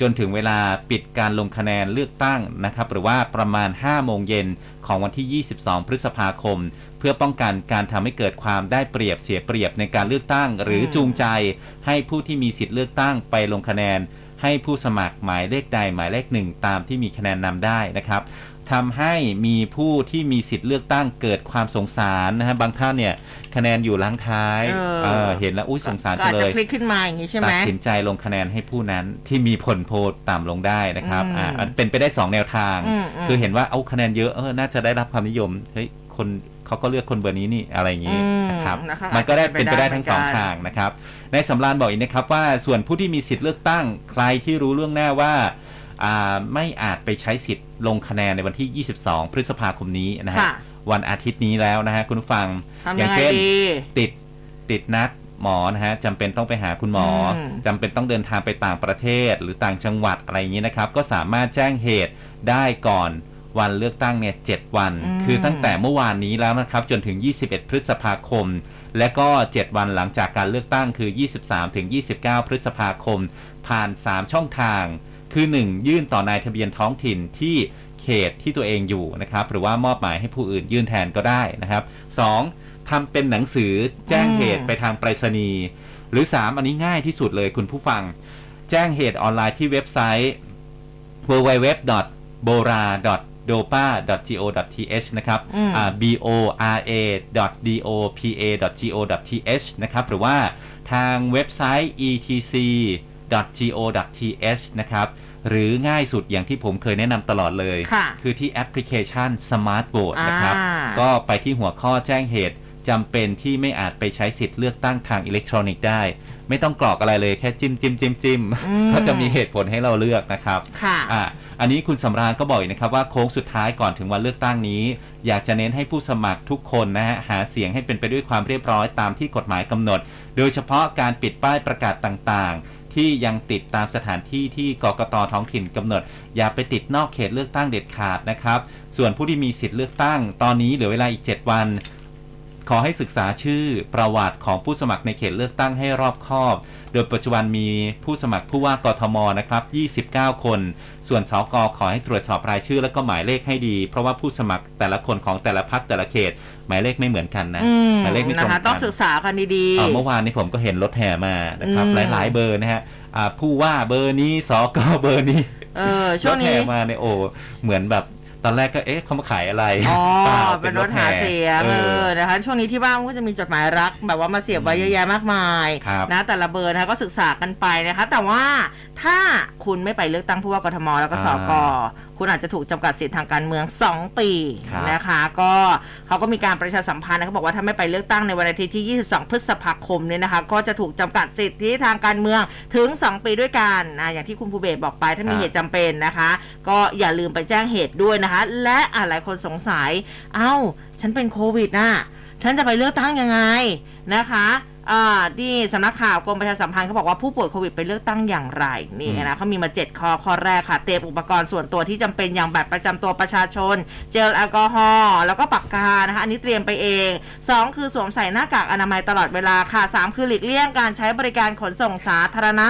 จนถึงเวลาปิดการลงคะแนนเลือกตั้งนะครับ หรือว่าประมาณ 5 โมงเย็นของวันที่ 22 พฤษภาคม เพื่อป้องกันการทำให้เกิดความได้เปรียบเสียเปรียบในการเลือกตั้ง หรือจูงใจ ให้ผู้ที่มีสิทธิ์เลือกตั้งไปลงคะแนน ให้ผู้สมัครหมายเลขใดหมายเลขหนึ่งตามที่มีคะแนนนำได้นะครับ ทำให้มีผู้ที่มีสิทธิ์เลือกตั้งเกิดความสงสารนะฮะบางท่านเนี่ยคะแนนอยู่ล้างท้ายเออ เออเห็นแล้วอุ้ยสงสารก็จัอางจเลจะยคลิกขึ้นมาอย่างนี้ใช่ไหม ตัดสินใจลงคะแนนให้ผู้นั้นที่มีผลโพลต่ำลงได้นะครับอืมอ่าอันเป็นไปได้2แนวทาง อืมอืม คือเห็นว่าเอาคะแนนเยอะเออน่าจะได้รับความนิยมเฮ้ยคนเขาก็เลือกคนเบอร์นี้นี่อะไรอย่างนี้อืมนะครับนะคะมันก็ได้อาจจะเป็นไปได้ทั้งสองเหมือนกัน ทางนะครับ ในสำรานบอกอีกนะครับว่าส่วนผู้ที่มีสิทธิ์เลือกตั้ง ใครที่รู้ล่วงหน้าว่าอ่า ไม่อาจไปใช้สิทธิ์ลงคะแนนในวันที่ 22 พฤษภาคมนี้นะฮะค่ะวันอาทิตย์นี้แล้วนะฮะ คุณผู้ฟังทำอยัย่างงไงเช่นดีติดติดนัดหมอนะฮะจำเป็นต้องไปหาคุณหมออมจำเป็นต้องเดินทางไปต่างประเทศหรือต่างจังหวัดอะไรอย่างนี้นะครับ ก็สามารถแจ้งเหตุได้ก่อนวันเลือกตั้งเนี่ยเจ็ดวัน คือตั้งแต่เมื่อวานนี้แล้วนะครับ จนถึง 21 พฤษภาคม และก็ 7 วันหลังจากการเลือกตั้งคือ 23 ถึง 29 พฤษภาคม ผ่าน 3 ช่องทาง คือ 1. ยื่นต่อนายทะเบียนท้องถิ่นที่เขตที่ตัวเองอยู่นะครับหรือว่ามอบหมายให้ผู้อื่นยื่นแทนก็ได้นะครับ 2. ทำเป็นหนังสือแจ้งเหตุอืมไปทางไปรษณีย์หรือ 3 อันนี้ง่ายที่สุดเลยคุณผู้ฟัง แจ้งเหตุออนไลน์ที่เว็บไซต์ www.bora.dopa.go.th นะครับอืมอ่า b o r a d o p a go th นะครับหรือว่าทางเว็บไซต์ etc go th นะครับ หรือง่ายสุดอย่างที่ผมเคยแนะนำตลอดเลยค่ะคือที่แอปพลิเคชัน Smart Vote นะครับอ่าก็ไปที่หัวข้อแจ้งเหตุจำเป็นที่ไม่อาจไปใช้สิทธิ์เลือกตั้งทางอิเล็กทรอนิกส์ได้ ไม่ต้องกรอกอะไรเลยแค่จิ้มจิ้มจิ้มจิ้มอืมก็จะมีเหตุผลให้เราเลือกนะครับค่ะอะอันนี้คุณสำราญก็บอกอีกนะครับว่าโค้งสุดท้ายก่อนถึงวันเลือกตั้งนี้ อยากจะเน้นให้ผู้สมัครทุกคนนะฮะหาเสียงให้เป็นไปด้วยความเรียบร้อยตามที่กฎหมายกำหนด โดยเฉพาะการปิดป้ายประกาศต่างๆ ที่ยังติดตามสถานที่ที่กกตท้องถิ่นกำหนด อย่าไปติดนอกเขตเลือกตั้งเด็ดขาดนะครับ ส่วนผู้ที่มีสิทธิ์เลือกตั้ง ตอนนี้เหลือเวลาอีก 7 วัน อให้ศึกษาชื่อประวัติของผู้สมัครในเขตเลือกตั้งให้รอบคอบ โดยปัจจุบันมีผู้สมัครผู้ว่ากทมนะครับ 29 คน ส่วนสกขอให้ตรวจสอบรายชื่อและก็หมายเลขให้ดี เพราะว่าผู้สมัครแต่ละคนของแต่ละพักแต่ละเขต หมายเลขไม่เหมือนกันนะอืมหมายเลขไม่ตรงนะคะกัต้องนศึกษากันดีเอ่อเมื่อวานนี้ผมก็เห็นรถแห่มานะครับอืมหลายๆเบอร์นะฮะอ่าผู้ว่าเบอร์นี้สกเบอร์นี้เออช่วงรถนี้แห่มาเนี่ยโอ้เหมือนแบบ ตอนแรกก็เอ๊ะเขามาขายอะไรอ๋อปล่าเป็นรถหาเสียงเอเอออนะคะช่วงนี้ที่บ้านก็จะมีจดหมายรัก แบบว่ามาเสียบไว้เยอะแยะมากมายครับนะแต่ละเบอร์นะคะก็ศึกษากันไปนะคะ แต่ว่าถ้าคุณไม่ไปเลือกตั้งผู้ว่ากทมแล้วก็สกคุณอาจจะถูกจำกัดสิทธิ์ทางการเมือง 2 ปีครับนะคะ ก็เขาก็มีการประชาสัมพันธ์นะเขาบอกว่าถ้าไม่ไปเลือกตั้งในวันอาทิตย์ที่ 22 พฤษภาคมเนี่ยนะคะ ก็จะถูกจำกัดสิทธิทางการเมืองถึง 2 ปีด้วยกันอะอย่างที่คุณภูเบศบอกไปถ้ามีเหตุจำเป็นนะคะ ก็อย่าลืมไปแจ้งเหตุด้วยนะคะ และอะหลายคนสงสัย เอ้า ฉันเป็นโควิดน่ะฉันจะไปเลือกตั้งยังไงนะคะอ่า ที่สำนักข่าวกรมประชาสัมพันธ์เขาบอกว่าผู้ป่วยโควิดไปเลือกตั้งอย่างไรนี่อืมนะเขามีมา 7 ข้อข้อแรกค่ะ เตรียมอุปกรณ์ส่วนตัวที่จำเป็นอย่างบัตรประจำตัวประชาชน เจลแอลกอฮอล์แล้วก็ปากกานะคะอันนี้เตรียมไปเอง 2 คือสวมใส่หน้ากากอนามัยตลอดเวลาค่ะ 3 คือหลีกเลี่ยงการใช้บริการขนส่งสาธารณะ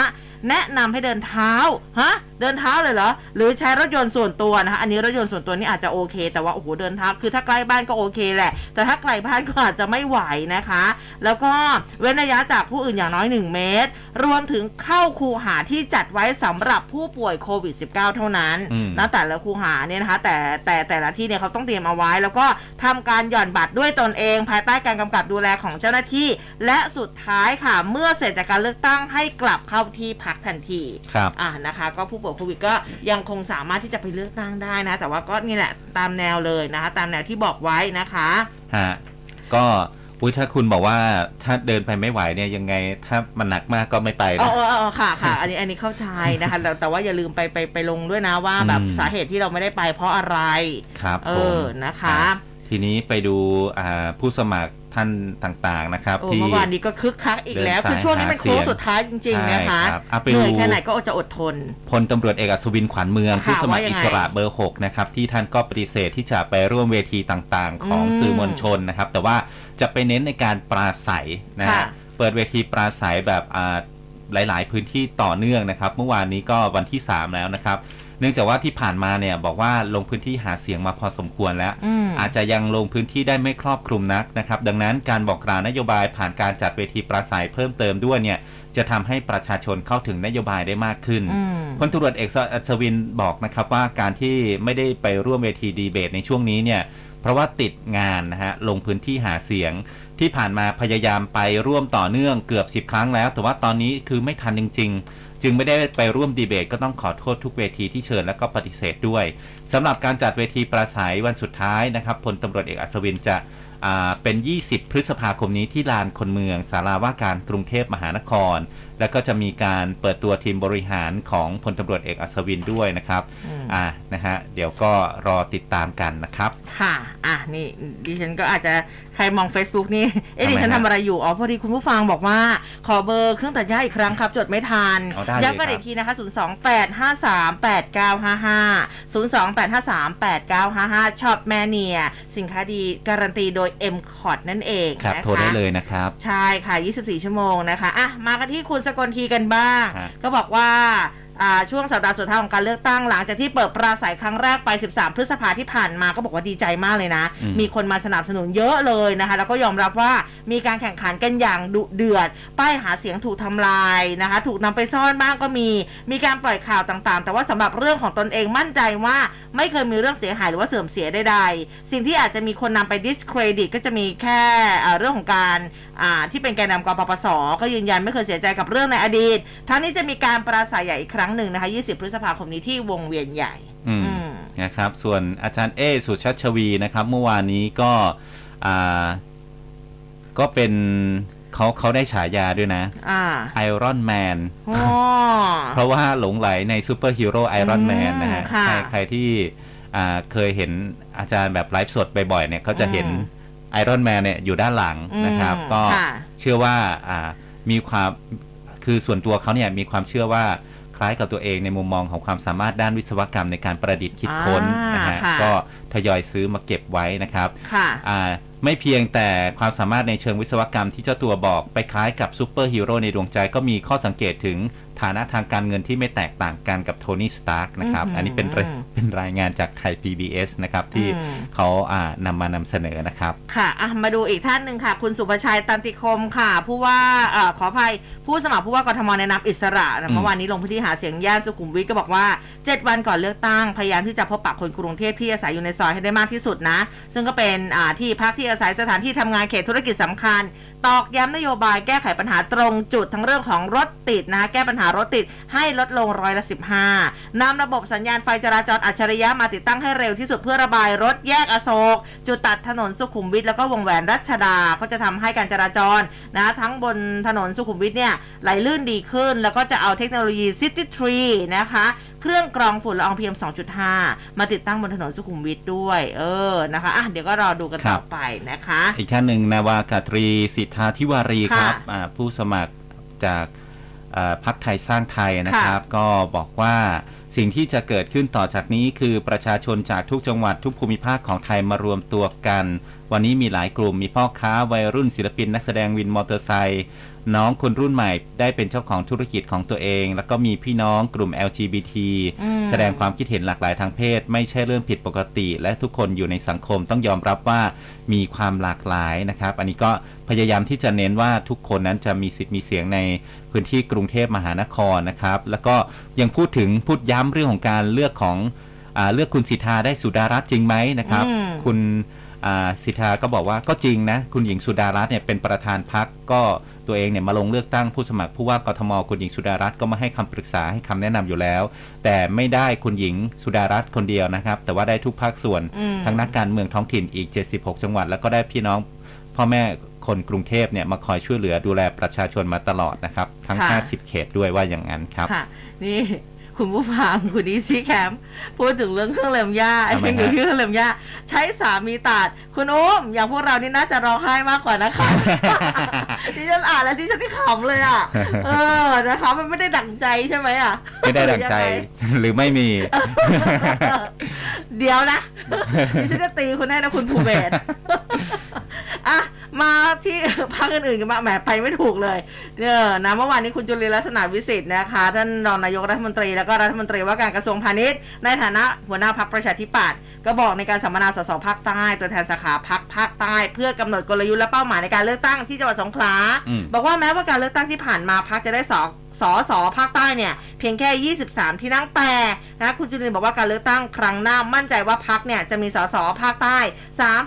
แนะนำให้เดินเท้าฮะเดินเท้าเลยเหรอหรือใช้รถยนต์ส่วนตัวนะคะอันนี้รถยนต์ส่วนตัวนี่อาจจะโอเค แต่ว่าโอ้โหเดินเท้าคือถ้าใกล้บ้านก็โอเคแหละ แต่ถ้าไกลบ้านก็อาจจะไม่ไหวนะคะ แล้วก็เว้นระยะจากผู้อื่นอย่างน้อย 1 เมตร รวมถึงเข้าคูหาที่จัดไว้สำหรับผู้ป่วยโควิด -19 เท่านั้นอืมนะแต่ละคูหาเนี่ยนะคะ แต่แต่แต่ละที่เนี่ยเขาต้องเตรียมเอาไว้ แล้วก็ทำการหย่อนบัตรด้วยตนเอง ภายใต้การกำกับดูแลของเจ้าหน้าที่ และสุดท้ายค่ะเมื่อเสร็จจากการเลือกตั้งให้กลับเข้าที่พักทันทีครับอ่านะคะ ก็ผู้ป่วยโควิดก็ยังคงสามารถที่จะไปเลือกตั้งได้นะ แต่ว่าก็นี่แหละตามแนวเลยนะคะ ตามแนวที่บอกไว้นะคะฮะก็อุ้ยถ้าคุณบอกว่าถ้าเดินไปไม่ไหวเนี่ยยังไงถ้ามันหนักมากก็ไม่ไปอ๋อนะอ๋ออ๋อค่ะค่ะอันนี้อันนี้เข้าใจนะคะแต่แต่ว่าอย่าลืมไปไปไปลงด้วยนะว่าแบบอืมสาเหตุที่เราไม่ได้ไปเพราะอะไรครับเอผมอนะคะอะทีนี้ไปดูอ่าผู้สมัคร ท่านต่างๆนะครับโอ้ที่เมื่อวานนี้ก็คึกคักอีกแล้วเดินสายคือช่วงนี้เป็นโค้งหาเสียงสุดท้ายจริงๆนะคะใช่ครับอะไปเหนื่อยดูแค่ไหนก็จะอดทนพลตำรวจเอกอัศวินขวัญเมืองค่ะผู้สมัครว่ายัอิงไงสระเบอร์ 6 นะครับ ที่ท่านก็ปฏิเสธที่จะไปร่วมเวทีต่างๆ ของอืมสื่อมวลชนนะครับ แต่ว่าจะไปเน้นในการปราศัยนะค่ะฮะเปิดเวทีปราศัยแบบอ่าหลาย ๆ พื้นที่ต่อเนื่องนะครับ เมื่อวานนี้ก็วันที่ 3 แล้วนะครับ เนื่องจากว่าที่ผ่านมาเนี่ยบอกว่าลงพื้นที่หาเสียงมาพอสมควรแล้วอืมอาจจะยังลงพื้นที่ได้ไม่ครอบคลุมนักนะครับ ดังนั้นการบอกกล่าวนโยบายผ่านการจัดเวทีปราศัยเพิ่มเติมด้วยเนี่ยจะทำให้ประชาชนเข้าถึงนโยบายได้มากขึ้นอืมพลตำรวจเอกอัศวินบอกนะครับว่าการที่ไม่ได้ไปร่วมเวทีดีเบตในช่วงนี้เนี่ยเพราะว่าติดงานนะฮะลงพื้นที่หาเสียงที่ผ่านมาพยายามไปร่วมต่อเนื่องเกือบ 10 ครั้งแล้ว แต่ว่าตอนนี้คือไม่ทันจริง ๆ จึงไม่ได้ไปร่วมดีเบตก็ต้องขอโทษทุกเวทีที่เชิญและก็ปฏิเสธด้วยสำหรับการจัดเวทีปราศัยวันสุดท้ายนะครับพลตำรวจเอกอัศวินจะเป็น 20 พฤษภาคมนี้ที่ลานคนเมือง ศาลาว่าการกรุงเทพมหานคร แล้วก็จะมีการเปิดตัวทีมบริหารของพลตำรวจเอกอัศวินด้วยนะครับอืมอ่านะฮะเดี๋ยวก็รอติดตามกันนะครับ ค่ะอะนี่ดิฉันก็อาจจะใครมอง Facebook นี่ เอ๊ะทำไมดิฉันฮะทำอะไรอยู่ อ๋อ พอดีคุณผู้ฟังบอกว่า ขอเบอร์เครื่องตัดหญ้าอีกครั้งครับ จดไม่ทันเอาได้เลยย้ำกันครับอีกทีนะคะ 028538955 028538955 Shop Mania สินค้าดีการันตีโดย m c o t นั่นเองครับนะคะโทรได้เลยนะครับ ใช่ค่ะ 24 ชั่วโมงนะคะ อะ มากันที่คุณสกลทีกันบ้างฮะก็บอกว่าอ่า ช่วงสัปดาห์สุดท้ายของการเลือกตั้งหลังจากที่เปิดปราศัยครั้งแรกไป 13 พฤษภาที่ผ่านมาก็บอกว่าดีใจมากเลยนะอืมมีคนมาสนับสนุนเยอะเลยนะคะ แล้วก็ยอมรับว่ามีการแข่งขันกันอย่างดุเดือด ป้ายหาเสียงถูกทำลายนะคะ ถูกนำไปซ่อนบ้างก็มี มีการปล่อยข่าวต่างๆ แต่ว่าสำหรับเรื่องของตนเองมั่นใจว่าไม่เคยมีเรื่องเสียหายหรือว่าเสื่อมเสียใดๆ สิ่งที่อาจจะมีคนนำไป discredit ก็จะมีแค่เอ่อเรื่องของการอ่าที่เป็นแกนนำกปปส ก็ยืนยันไม่เคยเสียใจกับเรื่องในอดีต ทั้งนี้จะมีการปราศัยใหญ่อีกครั้งหนึ่งนะคะ 20 พฤษภาคมนี้ที่วงเวียนใหญ่อืมอืมนะครับ ส่วนอาจารย์เอสุชัชวีนะครับ เมื่อวานนี้ก็อ่าก็เป็นเขาเขาได้ฉายาด้วยนะอ่าไอรอนแมนอ๋อเพราะว่าหลงใหลในซูเปอร์ฮีโร่ไอรอนแมนนะฮะอืมค่ะใครใครที่อ่าเคยเห็นอาจารย์แบบไลฟ์สดบ่อยๆเนี่ยเขาจะเห็นอืมไอรอนแมนเนี่ยอยู่ด้านหลังนะครับอืมก็ค่ะเชื่อว่าอ่ามีความคือส่วนตัวเขาเนี่ยมีความเชื่อว่าค ล้ายกับตัวเองในมุมมองของความสามารถด้านวิศวกรรมในการประดิษฐ์คิดค้นอ่านนะฮะค่ะก็ทยอยซื้อมาเก็บไว้นะครับค่ะอ่าไม่เพียงแต่ความสามารถในเชิงวิศวกรรมที่เจ้าตัวบอกไปคล้ายกับซูเปอร์ฮีโร่ในดวงใจก็มีข้อสังเกตถึงฐานะทางการเงินที่ไม่แตกต่างกันกับโทนี่สตาร์กนะครับอื้อหืออัอันนี้เป็นรเป็นรายงานจากไทย PBS นะครับ ที่อืมเขาอ่านำมานำเสนอนะครับ ค่ะอะมาดูอีกท่านหนึ่งค่ะ คุณสุภชัยตันติคมค่ะ ผู้ว่าเอ่อขออภัยผู้สมัครผู้ว่ากทมในนามอิสระนะอืมเมื่อวานนี้ลงพื้นที่หาเสียงย่านสุขุมวิทก็บอกว่า 7 วันก่อนเลือกตั้ง พยายามที่จะพบปะคนกรุงเทพที่อาศัยอยู่ในซอยให้ได้มากที่สุดนะ ซึ่งก็เป็นอ่าที่พักที่อาศัยสถานที่ทำงานเขตธุรกิจสำคัญ ตอกย้ำนโยบายแก้ไขปัญหาตรงจุดทั้งเรื่องของรถติดนะคะแก้ปัญหารถติดให้ลดลงร้อยละ 15นำระบบสัญญาณไฟจราจรอัจฉริยะมาติดตั้งให้เร็วที่สุดเพื่อระบายรถแยกอโศก จุดตัดถนนสุขุมวิทแล้วก็วงแหวนรัชดาก็จะทำให้การจราจรนะทั้งบนถนนสุขุมวิทเนี่ยไหลลื่นดีขึ้น แล้วก็จะเอาเทคโนโลยี City Tree นะคะเครื่องกรองฝุ่นละออง PM 2.5 มาติดตั้งบนถนนสุขุมวิทด้วย เออนะคะอะเดี๋ยวก็รอดูกันครัต่อบไปนะคะ อีกท่านหนึ่งนาวากาตรีสิทธาธิวารีคค่ะรับอ่าผู้สมัครจากอ่า พักไทยสร้างไทยนะครับ ก็บอกว่าสิ่งที่จะเกิดขึ้นต่อจากนี้คือประชาชนจากทุกจังหวัดทุกภูมิภาคของไทยมารวมตัวกัน วันนี้มีหลายกลุ่มมีพ่อค้าวัยรุ่นศิลปินนักแสดงวินมอเตอร์ไซค์ น้องคนรุ่นใหม่ได้เป็นเจ้าของธุรกิจของตัวเอง แล้วก็มีพี่น้องกลุ่ม LGBT อืมแสดงความคิดเห็นหลากหลายทางเพศ ไม่ใช่เรื่องผิดปกติ และทุกคนอยู่ในสังคมต้องยอมรับว่ามีความหลากหลายนะครับ อันนี้ก็พยายามที่จะเน้นว่าทุกคนนั้นจะมีสิทธิ์มีเสียงในพื้นที่กรุงเทพมหานครนะครับ แล้วก็ยังพูดถึงพูดย้ำเรื่องของการเลือกของอาเลือกคุณสิทธาได้สุดารัตน์จริงไหมนะครับอืมคุณอ่าสิทธาก็บอกว่าก็จริงนะ คุณหญิงสุดารัตน์เนี่ยเป็นประธานพักก็ ตัวเองเนี่ยมาลงเลือกตั้งผู้สมัครผู้ว่ากทมคุณหญิงสุดารัตน์ก็มาให้คำปรึกษาให้คำแนะนำอยู่แล้ว แต่ไม่ได้คุณหญิงสุดารัตน์คนเดียวนะครับ แต่ว่าได้ทุกภาคส่วนอืมทั้งนักการเมืองท้องถิ่นอีก 76 จังหวัด แล้วก็ได้พี่น้องพ่อแม่คนกรุงเทพเนี่ยมาคอยช่วยเหลือดูแลประชาชนมาตลอดนะครับ ทั้งค่ะ50 เขตด้วยว่าอย่างนั้นครับค่ะนี่ คุณผู้ฟังคุณอีซี่แคมป์พูดถึงเรื่องเครื่องเล็มหญ้าทำไมยังอยู่ฮะที่เครื่องเล็มหญ้าใช้สามีตัดคุณอุ้มอย่างพวกเรานี่น่าจะร้องไห้มากกว่านะคะที่ฉันอ่านแล้วที่ฉันที่ขำเลยอะเออนะคะ มันไม่ได้ดั่งใจใช่ไหมอะไม่ได้ดังใจยังไงหรือไม่มี เดี๋ยวนะดิฉันจะตีคุณแน่นะคุณภูเบศอะ มาที่พักอื่นๆกันมางแหมไปไม่ถูกเลยเนี่ยนะเมื่อวานนี้คุณจุลินลักษณะวิสิทธิ์นะคะท่านรองนายกรัฐมนตรีแล้วก็รัฐมนตรีว่าการกระทรวงพาณิชย์ ในฐานะหัวหน้าพักประชาธิปัตย์ก็บอกในการสัมมนาสสภาคใต้ตัวแทนสาขาพักภาคใต้ เพื่อกำหนดกลยุทธ์และเป้าหมายในการเลือกตั้งที่จังหวัดสงขลาอืมบอกว่าแม้ว่าการเลือกตั้งที่ผ่านมาพรรคจะได้สอ สอสอภาคใต้เนี่ยเพียงแค่ 23 ที่นั่งแต่นะคุณจุรินทร์บอกว่าการเลือกตั้งครั้งหน้ามั่นใจว่าพรรคเนี่ยจะมีสสภาคใต้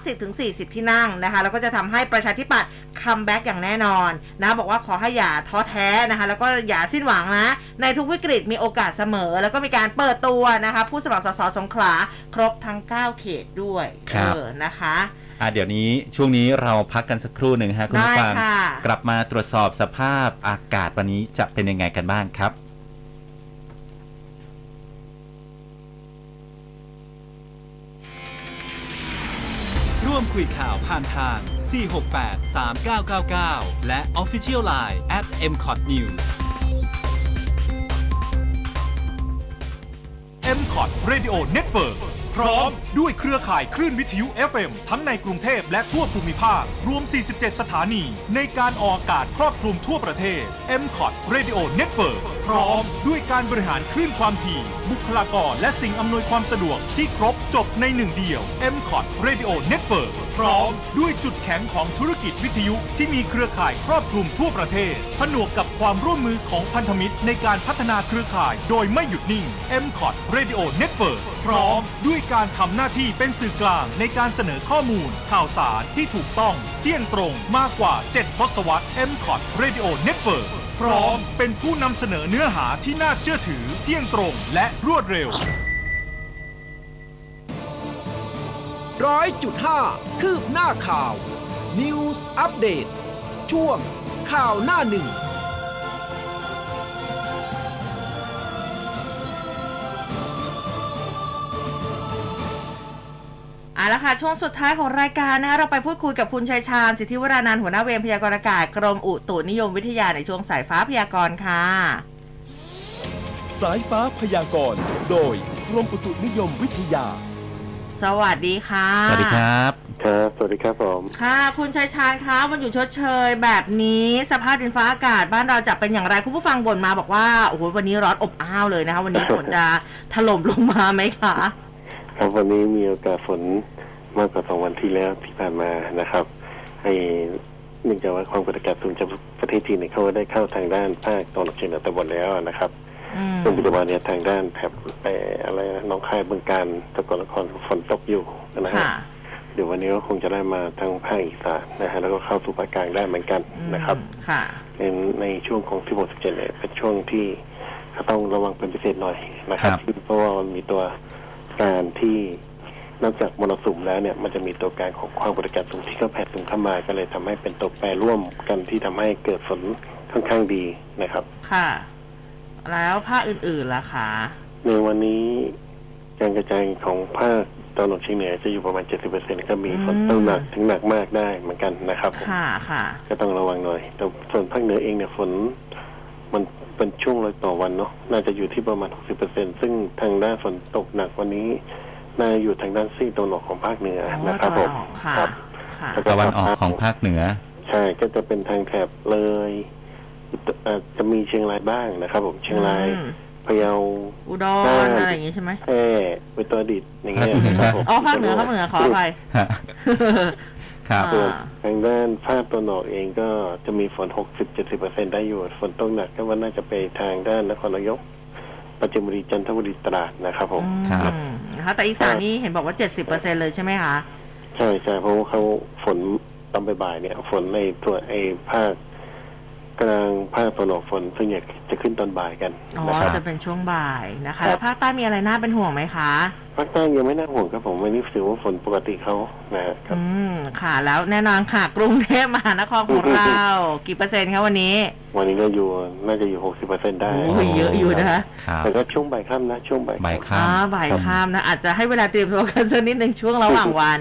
30-40 ที่นั่งนะคะแล้วก็จะทำให้ประชาธิปัตย์ comeback อย่างแน่นอนนะบอกว่าขอให้อย่าท้อแท้นะคะแล้วก็อย่าสิ้นหวังนะในทุกวิกฤตมีโอกาสเสมอ แล้วก็มีการเปิดตัวนะคะผู้สมัครสสสงขลาครบทั้ง 9 เขตด้วยครับเออนะคะ อะเดี๋ยวนี้ช่วงนี้เราพักกันสักครู่หนึ่งฮะคุณผู้ฟัง ได้ค่ะ กลับมาตรวจสอบสภาพอากาศวันนี้จะเป็นยังไงกันบ้างครับ ร่วมคุยข่าวผ่านทาง 468 3999 และ Official Line at mcot news m c o t Radio Network พร้อมด้วยเครือข่ายคลื่นวิทยุ FM ทั้งในกรุงเทพและทั่วภูมิภาค รวม 47 สถานี ในการออกอากาศครอบคลุมทั่วประเทศ m c o t Radio Network พร้อมด้วยการบริหารคลื่นความถี่ บุคลากรและสิ่งอำนวยความสะดวกที่ครบจบในหนึ่งเดียว m c o t Radio Network พร้อมด้วยจุดแข็งของธุรกิจวิทยุที่มีเครือข่ายครอบคลุมทั่วประเทศ ผนวกกับความร่วมมือของพันธมิตรในการพัฒนาเครือข่ายโดยไม่หยุดนิ่ง m c o t Radio Network พร้อมด้วยการทำหน้าที่เป็นสื่อกลางในการเสนอข้อมูล ข่าวสารที่ถูกต้องเที่ยงตรงมากกว่า 7 ทศวรรษ m c o t Radio Network พร้อมเป็นผู้นำเสนอเนื้อหาที่น่าเชื่อถือเที่ยงตรงและรวดเร็วร้อยจุดห้าคืบหน้าข่าว News อัปเดตช่วงข่าวหน้าหนึ่ง ละค่ะ ช่วงสุดท้ายของรายการนะคะเราไปพูดคุยกับคุณชัยชาญสิทธิวรานันท์หัวหน้าเวรพยากรณ์อากาศกรมอุตุนิยมวิทยาในช่วงสายฟ้าพยากรณ์ค่ะ สายฟ้าพยากรณ์โดยกรมอุตุนิยมวิทยา สวัสดีค่ะสวัสดีครับ ครับ สวัสดีครับผม ค่ะ คุณชัยชาญคะวันอยู่ชดเชยแบบนี้สภาพดินฟ้าอากาศบ้านเราจะเป็นอย่างไรคุณผู้ฟังบ่นมาบอกว่าโอ้โหวันนี้ร้อนอบอ้าวเลยนะคะวันนี้ฝนจะถล่มลงมาไหมคะ ครับวันนี้มีโอกาสฝน มากกว่าสองวันที่แล้วที่ผ่านมานะครับไอ้เนื่องจากว่าความกดอากาศสูงจากประเทศจีนเนี่ยเขาได้เข้าทางด้านภาคตะวันออกเฉียงเหนือตะวันแล้วนะครับอืมซึ่งปัจจุบันเนี่ยทางด้านแถบไปอะไรนะหน้องคายบึงการสกลนครฝนตกอยู่นะฮะค่ะเดี๋ยววันนี้ก็คงจะได้มาทางภาคอีสานนะฮะแล้วก็เข้าสู่ภาคกลางได้เหมือนกันนะครับค่ะในในช่วงของ16 17เนี่ยเป็นช่วงที่ต้องระวังเป็นพิเศษหน่อยนะครับครับเพราะว่ามันมีตัวการที่ นอกจากมรสุมแล้วเนี่ยมันจะมีตัวการของความกดอากาศสูงที่ก็แผ่สูงเข้ามาก็เลยทำให้เป็นตัวแปรร่วมกันที่ทำให้เกิดฝนค่อนข้างดีนะครับ ค่ะ แล้วภาคอื่นๆล่ะคะในวันนี้การกระจายของภาคตะวันออกเฉียงเหนือจะอยู่ประมาณ 70%ก็มีฝนตกหนักถึงหนักมากได้เหมือนกันนะครับผมค่ะค่ะ ก็ต้องระวังหน่อย แต่ส่วนภาคเหนือเองเนี่ยฝนมันเป็นช่วงรอยต่อวันเนาะ น่าจะอยู่ที่ประมาณ 60%ซึ่งทางด้านฝนตกหนักวันนี้ น่าจะอยู่ทางด้านซีกตะวันออกของภาคเหนืออ๋อนะครับผมตะวันออกค่ะครับค่ะแล้วตะวันออกของภาคเหนือ ใช่ก็จะเป็นทางแถบเลยเอ่อจะมีเชียงรายบ้างนะครับ ผมเชียงรายอืมพะเยาอุดรใช่อะไรอย่างงี้ใช่ไหมแพร่อุตรดิตถ์อย่างเงี้ยภาคเหนือนะครับผมอ๋อภาคเหนือภาคเหนือขออภัยฮะครับอ่าส่วนทางด้านภาคตะวันออกเองก็จะมีฝน60-70%ได้อยู่ ฝนตกหนักก็ว่าน่าจะไปทางด้านนครนายก ปัจจิมบุรีจันทบุรีตราดนะครับผมครับอืมนะคะแต่อีสานนี่เห็นบอกว่าเจ็ดสิบเปอร์เซ็นเลยใช่ไหมคะ ใช่ใช่เพราะว่าเขาฝนตอนบ่ายๆเนี่ย ฝนในตัวไอ้ภาค กลางภาคตะวันออกฝนส่วนใหญ่จะขึ้นตอนบ่ายกันอ๋อนะครับ จะเป็นช่วงบ่ายนะครัคะบแล้วภาคใต้มีอะไรน่าเป็นห่วงไหมคะภาคใต้ยังไม่น่าห่วงครับผมวันนี้ถือว่าฝนปกติเขานะครับ อืมค่ะ แล้วแน่นอนค่ะ กรุงเทพมหานครของเรา กี่เปอร์เซ็นต์คะวันนี้วันนี้ก็อยู่น่าจะอยู่60%ได้โอ้ยเยอะอยู่นะคะครับแต่ก็ช่วงบ่ายค่ำนะ ช่วงบ่ายบ่ายค่ำค่อ่าบ่ายค่ำนะอาจจะให้เวลาเตรียมตัวกันสักนิดหนึ่งช่วงระหว่างวัน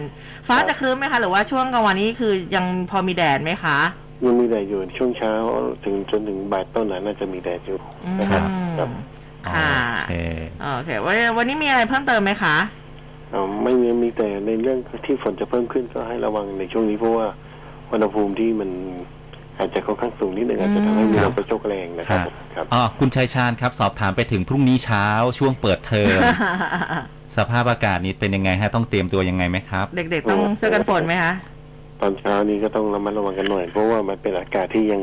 ฟ้าจะครึ้มไหมคะ หรือว่าช่วงกลางวันนี้คือยังพอมีแดดไหมคะ ยังมีแดดอยู่ช่วงเช้าถึงจนถึงบ่ายต้นน่ะน่าจะมีแดดอยู่อืมนะครับครับำค่ะโอเคโอเควันวันนี้มีอะไรเพิ่มเติมไหมคะ เอ่อไม่มีมีแต่ในเรื่องที่ฝนจะเพิ่มขึ้นก็ให้ระวังในช่วงนี้เพราะว่าอุณหภูมิที่มันอาจจะค่อนข้างสูงนิดหนึ่งอาจจะทำให้มีคลรับมกระโชกแรงนะครับครับ ครับ อ๋อคุณชัยชาญครับ สอบถามไปถึงพรุ่งนี้เช้าช่วงเปิดเทอมสภาพอากาศนี้เป็นยังไงฮะต้องเตรียมตัวยังไงไหมครับ เด็กๆต้องเสื้อกันฝนไหมคะต อนเช้านี้ก็ต้องระมัดระวังกันหน่อย เพราะว่ามันเป็นอากาศที่ยัง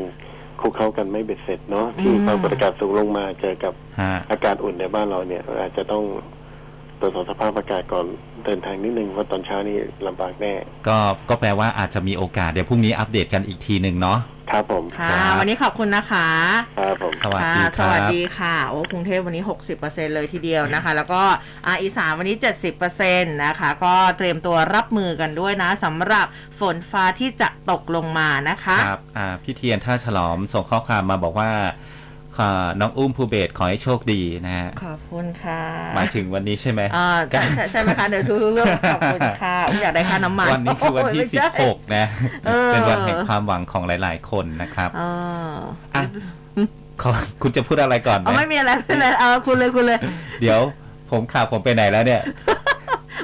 คลุกเข้ากันไม่เบ็ดเสร็จเนาะที่อืมความกดอากาศสูงลงมาเจอกับฮะอากาศอุ่นในบ้านเราเนี่ย อาจจะต้อง ตรวจสอบสภาพอากาศก่อนเดินทางนิดนึงเพราะตอนเช้านี้ลำบากแน่ ก็ก็แปลว่าอาจจะมีโอกาสเดี๋ยวพรุ่งนี้อัปเดตกันอีกทีหนึ่งเนาะครับผมค่ะ ครับวันนี้ขอบคุณนะคะครับผมสวัสค่ะดีคสรัวัสบดีค่ะ โอ้กรุงเทพวันนี้ 60%เลยทีเดียวนะคะ แล้วก็อาอีสานวันนี้ 70%นะคะ ก็เตรียมตัวรับมือกันด้วยนะสำหรับฝนฟ้าที่จะตกลงมานะคะ ครับอ่าพี่เทียนท่าฉลอมส่งข้อความมาบอกว่าอ่า น้องอุ้มภูเบศขอให้โชคดีนะฮะขอบคุณค่ะหมายถึงวันนี้ใช่ไหมอ่าใช่ใช่ใช่ไหมคะเดี๋ยวทุกเรื่องขอบคุณค่ะอุ๊ยอยากได้ค่าน้ำมันวันนี้คือวันที่โยไม่ใช่16นะเออเป็นวันแห่งความหวังของหลาย ๆ คนนะครับเอออะขอคุณจะพูดอะไรก่อนไหมเอาไม่มีอะไรไม่เป็นไรเอาคุณเลยคุณเลย เดี๋ยวผมข่าวผมไปไหนแล้วเนี่ย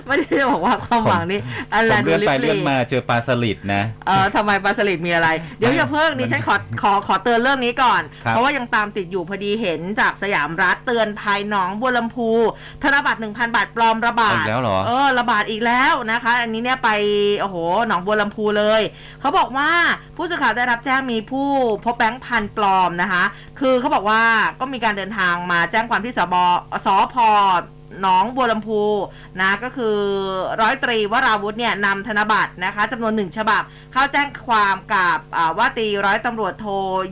ไม่ได้บอกว่าความหวังนี่อะไรผมเลื่อนไปดูลิบเลื่อนมาเจอปลาสลิดนะ เออทำไมปลาสลิดมีอะไร เดี๋ยวอย่าเพิ่งมันดิฉันขอขอขอเตือนเรื่องนี้ก่อน ครับเพราะว่ายังตามติดอยู่พอดีเห็นจากสยามรัฐเตือนภัยหนองบัวลำพูธนบัตร1,000 บาทปลอมระบาเอาดอีกแล้วเหรอ เออระบาดอีกแล้วนะคะ อันนี้เนี่ยไปโอ้โหหนองบัวลำพูเลย เขาบอกว่าผู้สื่อข่าวได้รับแจ้งมีผู้พบแบงค์พันปลอมนะคะ คือเขาบอกว่าก็มีการเดินทางมาแจ้งความที่สบสพ หนองบัวลำพูนะก็คือร้อยตรีวราวุธเนี่ยนำธนบัตรนะคะจำนวนหนึ่งฉบับ เข้าแจ้งความกับว่าตีร้อยตำรวจโท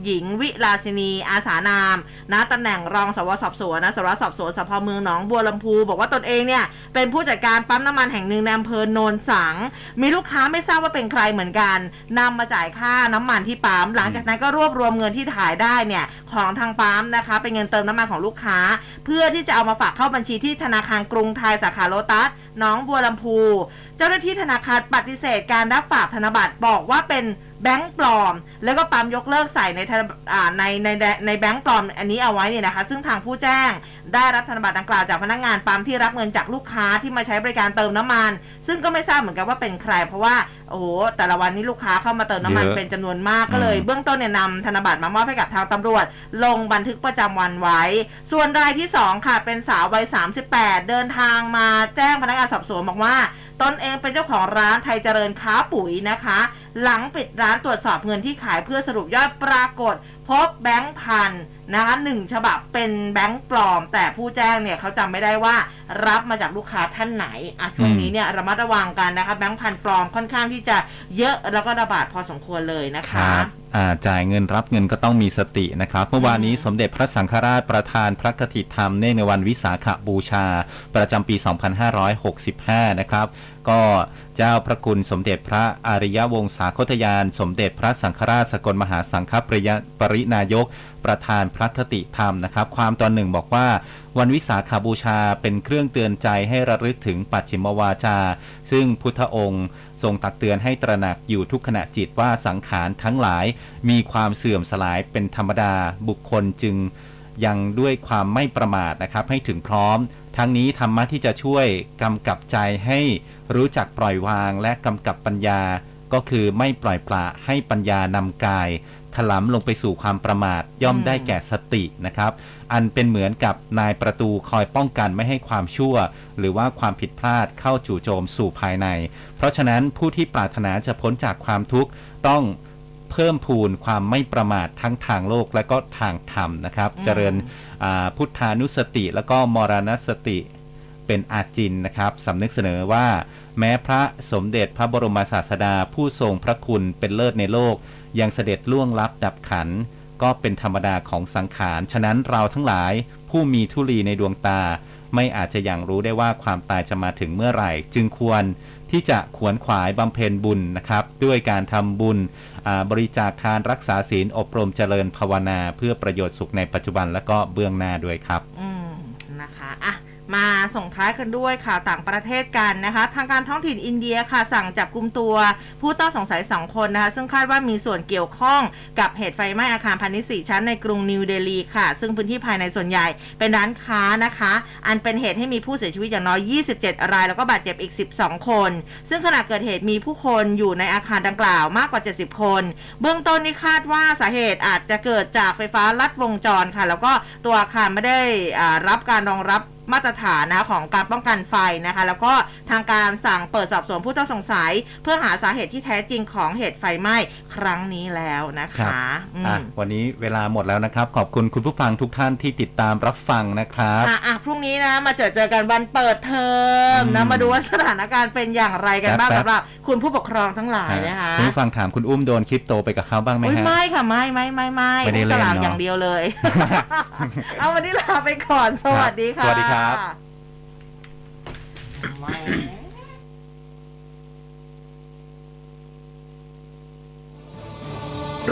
หญิงวิลาสินีอาสานามนะตำแหน่งรองสวสอบสวนนะสารวสอบสวนสพเมืองหนองบัวลำพู บอกว่าตนเองเนี่ยเป็นผู้จัดการปั๊มน้ำมันแห่งหนึ่งในอำเภอโนนสัง มีลูกค้าไม่ทราบว่าเป็นใครเหมือนกันนำมาจ่ายค่าน้ำมันที่ปั๊มหลังจากนั้นก็รวบรวมเงินที่ถ่ายได้เนี่ยของทางปั๊มนะคะเป็นเงินเติมน้ำมันของลูกค้า เพื่อที่จะเอามาฝากเข้าบัญชีที่ธธนาคารกรุงไทยสาขาโลตัสน้องบัวลำพู เจ้าหน้าที่ธนาคารปฏิเสธการรับฝากธนบัตรบอกว่าเป็น แบงค์ปลอม แล้วก็ปั๊มยกเลิกใส่ในธนอ่าในในในในแบงค์ปลอมอันนี้เอาไว้เนี่ยนะคะ ซึ่งทางผู้แจ้งได้รับธนบัตรดังกล่าวจากพนักงานปั๊มที่รับเงินจากลูกค้าที่มาใช้บริการเติมน้ำมัน ซึ่งก็ไม่ทราบเหมือนกันว่าเป็นใคร เพราะว่าโอ้โหแต่ละวันนี้ลูกค้าเข้ามาเติมน้ำมันเยอะเป็นจำนวนมากก็เลยอืมเบื้องต้นเนี่ยนำธนบัตรมามอบให้กับทางตำรวจ ลงบันทึกประจำวันไว้ ส่วนรายที่ 2 ค่ะเป็นสาววัย38 เดินทางมาแจ้งพนักงานสอบสวนบอกว่า ตนเองเป็นเจ้าของร้านไทยเจริญค้าปุ๋ยนะคะ หลังปิดร้านตรวจสอบเงินที่ขายเพื่อสรุปยอดปรากฏ พบแบงค์พันนะคะหนึ่งฉบับเป็นแบงค์ปลอม แต่ผู้แจ้งเนี่ยเขาจำไม่ได้ว่ารับมาจากลูกค้าท่านไหนอะช่วงนี้เนี่ยระมัดระวังกันนะคะแบงค์พันปลอมค่อนข้างที่จะเยอะแล้วก็ระบาดพอสมควรเลยนะคคะรับอ่าจ่ายเงินรับเงินก็ต้องมีสตินะครับ เมื่อวานนี้สมเด็จพระสังฆราชประธานพระกฐิธรรมเนื่องในวันวิสาขบูชา ประจำปี 2565 นะครับ ก็เจ้าพระคุณสมเด็จพระอริยวงศาคตยาน สมเด็จพระสังฆราชสกลมหาสังฆปริยปรินายก ประธานพระคติธรรมนะครับ ความตอนหนึ่งบอกว่า วันวิสาขาบูชาเป็นเครื่องเตือนใจให้ระลึกถึงปัจฉิมวาจา ซึ่งพุทธองค์ทรงตักเตือนให้ตระหนักอยู่ทุกขณะจิตว่าสังขารทั้งหลายมีความเสื่อมสลายเป็นธรรมดาบุคคลจึงยังด้วยความไม่ประมาทนะครับให้ถึงพร้อม ทั้งนี้ธรรมะที่จะช่วยกำกับใจให้รู้จักปล่อยวางและกำกับปัญญา ก็คือไม่ปล่อยปละให้ปัญญานำกาย ถลำลงไปสู่ความประมาทย่อมได้แก่สตินะครับ อันเป็นเหมือนกับนายประตูคอยป้องกันไม่ให้ความชั่ว หรือว่าความผิดพลาดเข้าจู่โจมสู่ภายใน เพราะฉะนั้นผู้ที่ปรารถนาจะพ้นจากความทุกข์ต้อง เพิ่มพูนความไม่ประมาททั้งทางโลกและก็ทางธรรมนะครับอืมเจริญอ่าพุทธานุสติ แล้วก็มรณสติเป็นอาจินนะครับสำนึกเสนอว่า แม้พระสมเด็จพระบรมศาสดาผู้ทรงพระคุณเป็นเลิศในโลก ยังเสด็จล่วงลับดับขัน ก็เป็นธรรมดาของสังขาร ฉะนั้นเราทั้งหลายผู้มีทุลีในดวงตา ไม่อาจจะยังรู้ได้ว่าความตายจะมาถึงเมื่อไหร่ จึงควร ที่จะขวนขวายบำเพ็ญบุญนะครับ ด้วยการทำบุญบริจาคทานรักษาศีลอบรมเจริญภาวนา เพื่อประโยชน์สุขในปัจจุบันและก็เบื้องหน้าด้วยครับ อืมนะคะอะ มาส่งท้ายกันด้วยข่าวต่างประเทศกันนะคะ ทางการท้องถิ่นอินเดียค่ะ สั่งจับกลุ่มตัว ผู้ต้องสงสัย 2 คนนะคะ ซึ่งคาดว่ามีส่วนเกี่ยวข้องกับเหตุไฟไหม้อาคารพาณิชย์ 4 ชั้นในกรุงนิวเดลีค่ะ ซึ่งพื้นที่ภายในส่วนใหญ่เป็นร้านค้านะคะ อันเป็นเหตุให้มีผู้เสียชีวิตอย่างน้อย 27 ราย แล้วก็บาดเจ็บอีก 12 คน ซึ่งขณะเกิดเหตุมีผู้คนอยู่ในอาคารดังกล่าวมากกว่า 70 คน เบื้องต้นนี่คาดว่าสาเหตุอาจจะเกิดจากไฟฟ้าลัดวงจรค่ะ แล้วก็ตัวอาคารไม่ได้รับการรองรับ มาตรฐานนะของการป้องกันไฟนะคะ แล้วก็ทางการสั่งเปิดสอบสวนผู้ต้องสงสัย เพื่อหาสาเหตุที่แท้จริงของเหตุไฟไหม้ครั้งนี้แล้วนะครัคะบอือะมวันนี้เวลาหมดแล้วนะครับ ขอบคุณคุณผู้ฟังทุกท่านที่ติดตามรับฟังนะครับอะอะพรุ่งนี้นะมาเจอเจอกันวันเปิดเทอมนะอืมมาดูว่าสถานการณ์เป็นอย่างไรกันบ้างแป๊บๆสำหรับคุณผู้ปกครองทั้งหลายนะคะคุณผู้ฟังถามคุณอุ้มโดนคลิปโตไปกับเขาบ้างไหมอุ้ยฮะไม่ค่ะไม่ไม่ไม่ไม่ไม่ได้เล่นสลามเนอะอย่างเดียวเลย เอาวันนี้ลาไปก่อนสวัสดีค่ะสวัสดีครับ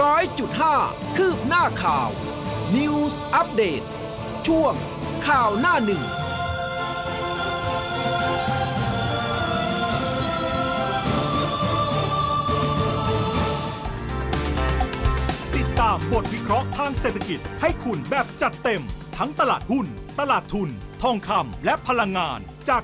ร้อยจุดห้าคืบหน้าข่าว News อัปเดตช่วงข่าวหน้าหนึ่งติดตามบทวิเคราะห์ทางเศรษฐกิจให้คุณแบบจัดเต็ม ทั้งตลาดหุ้น ตลาดทุน ทองคำและพลังงาน จาก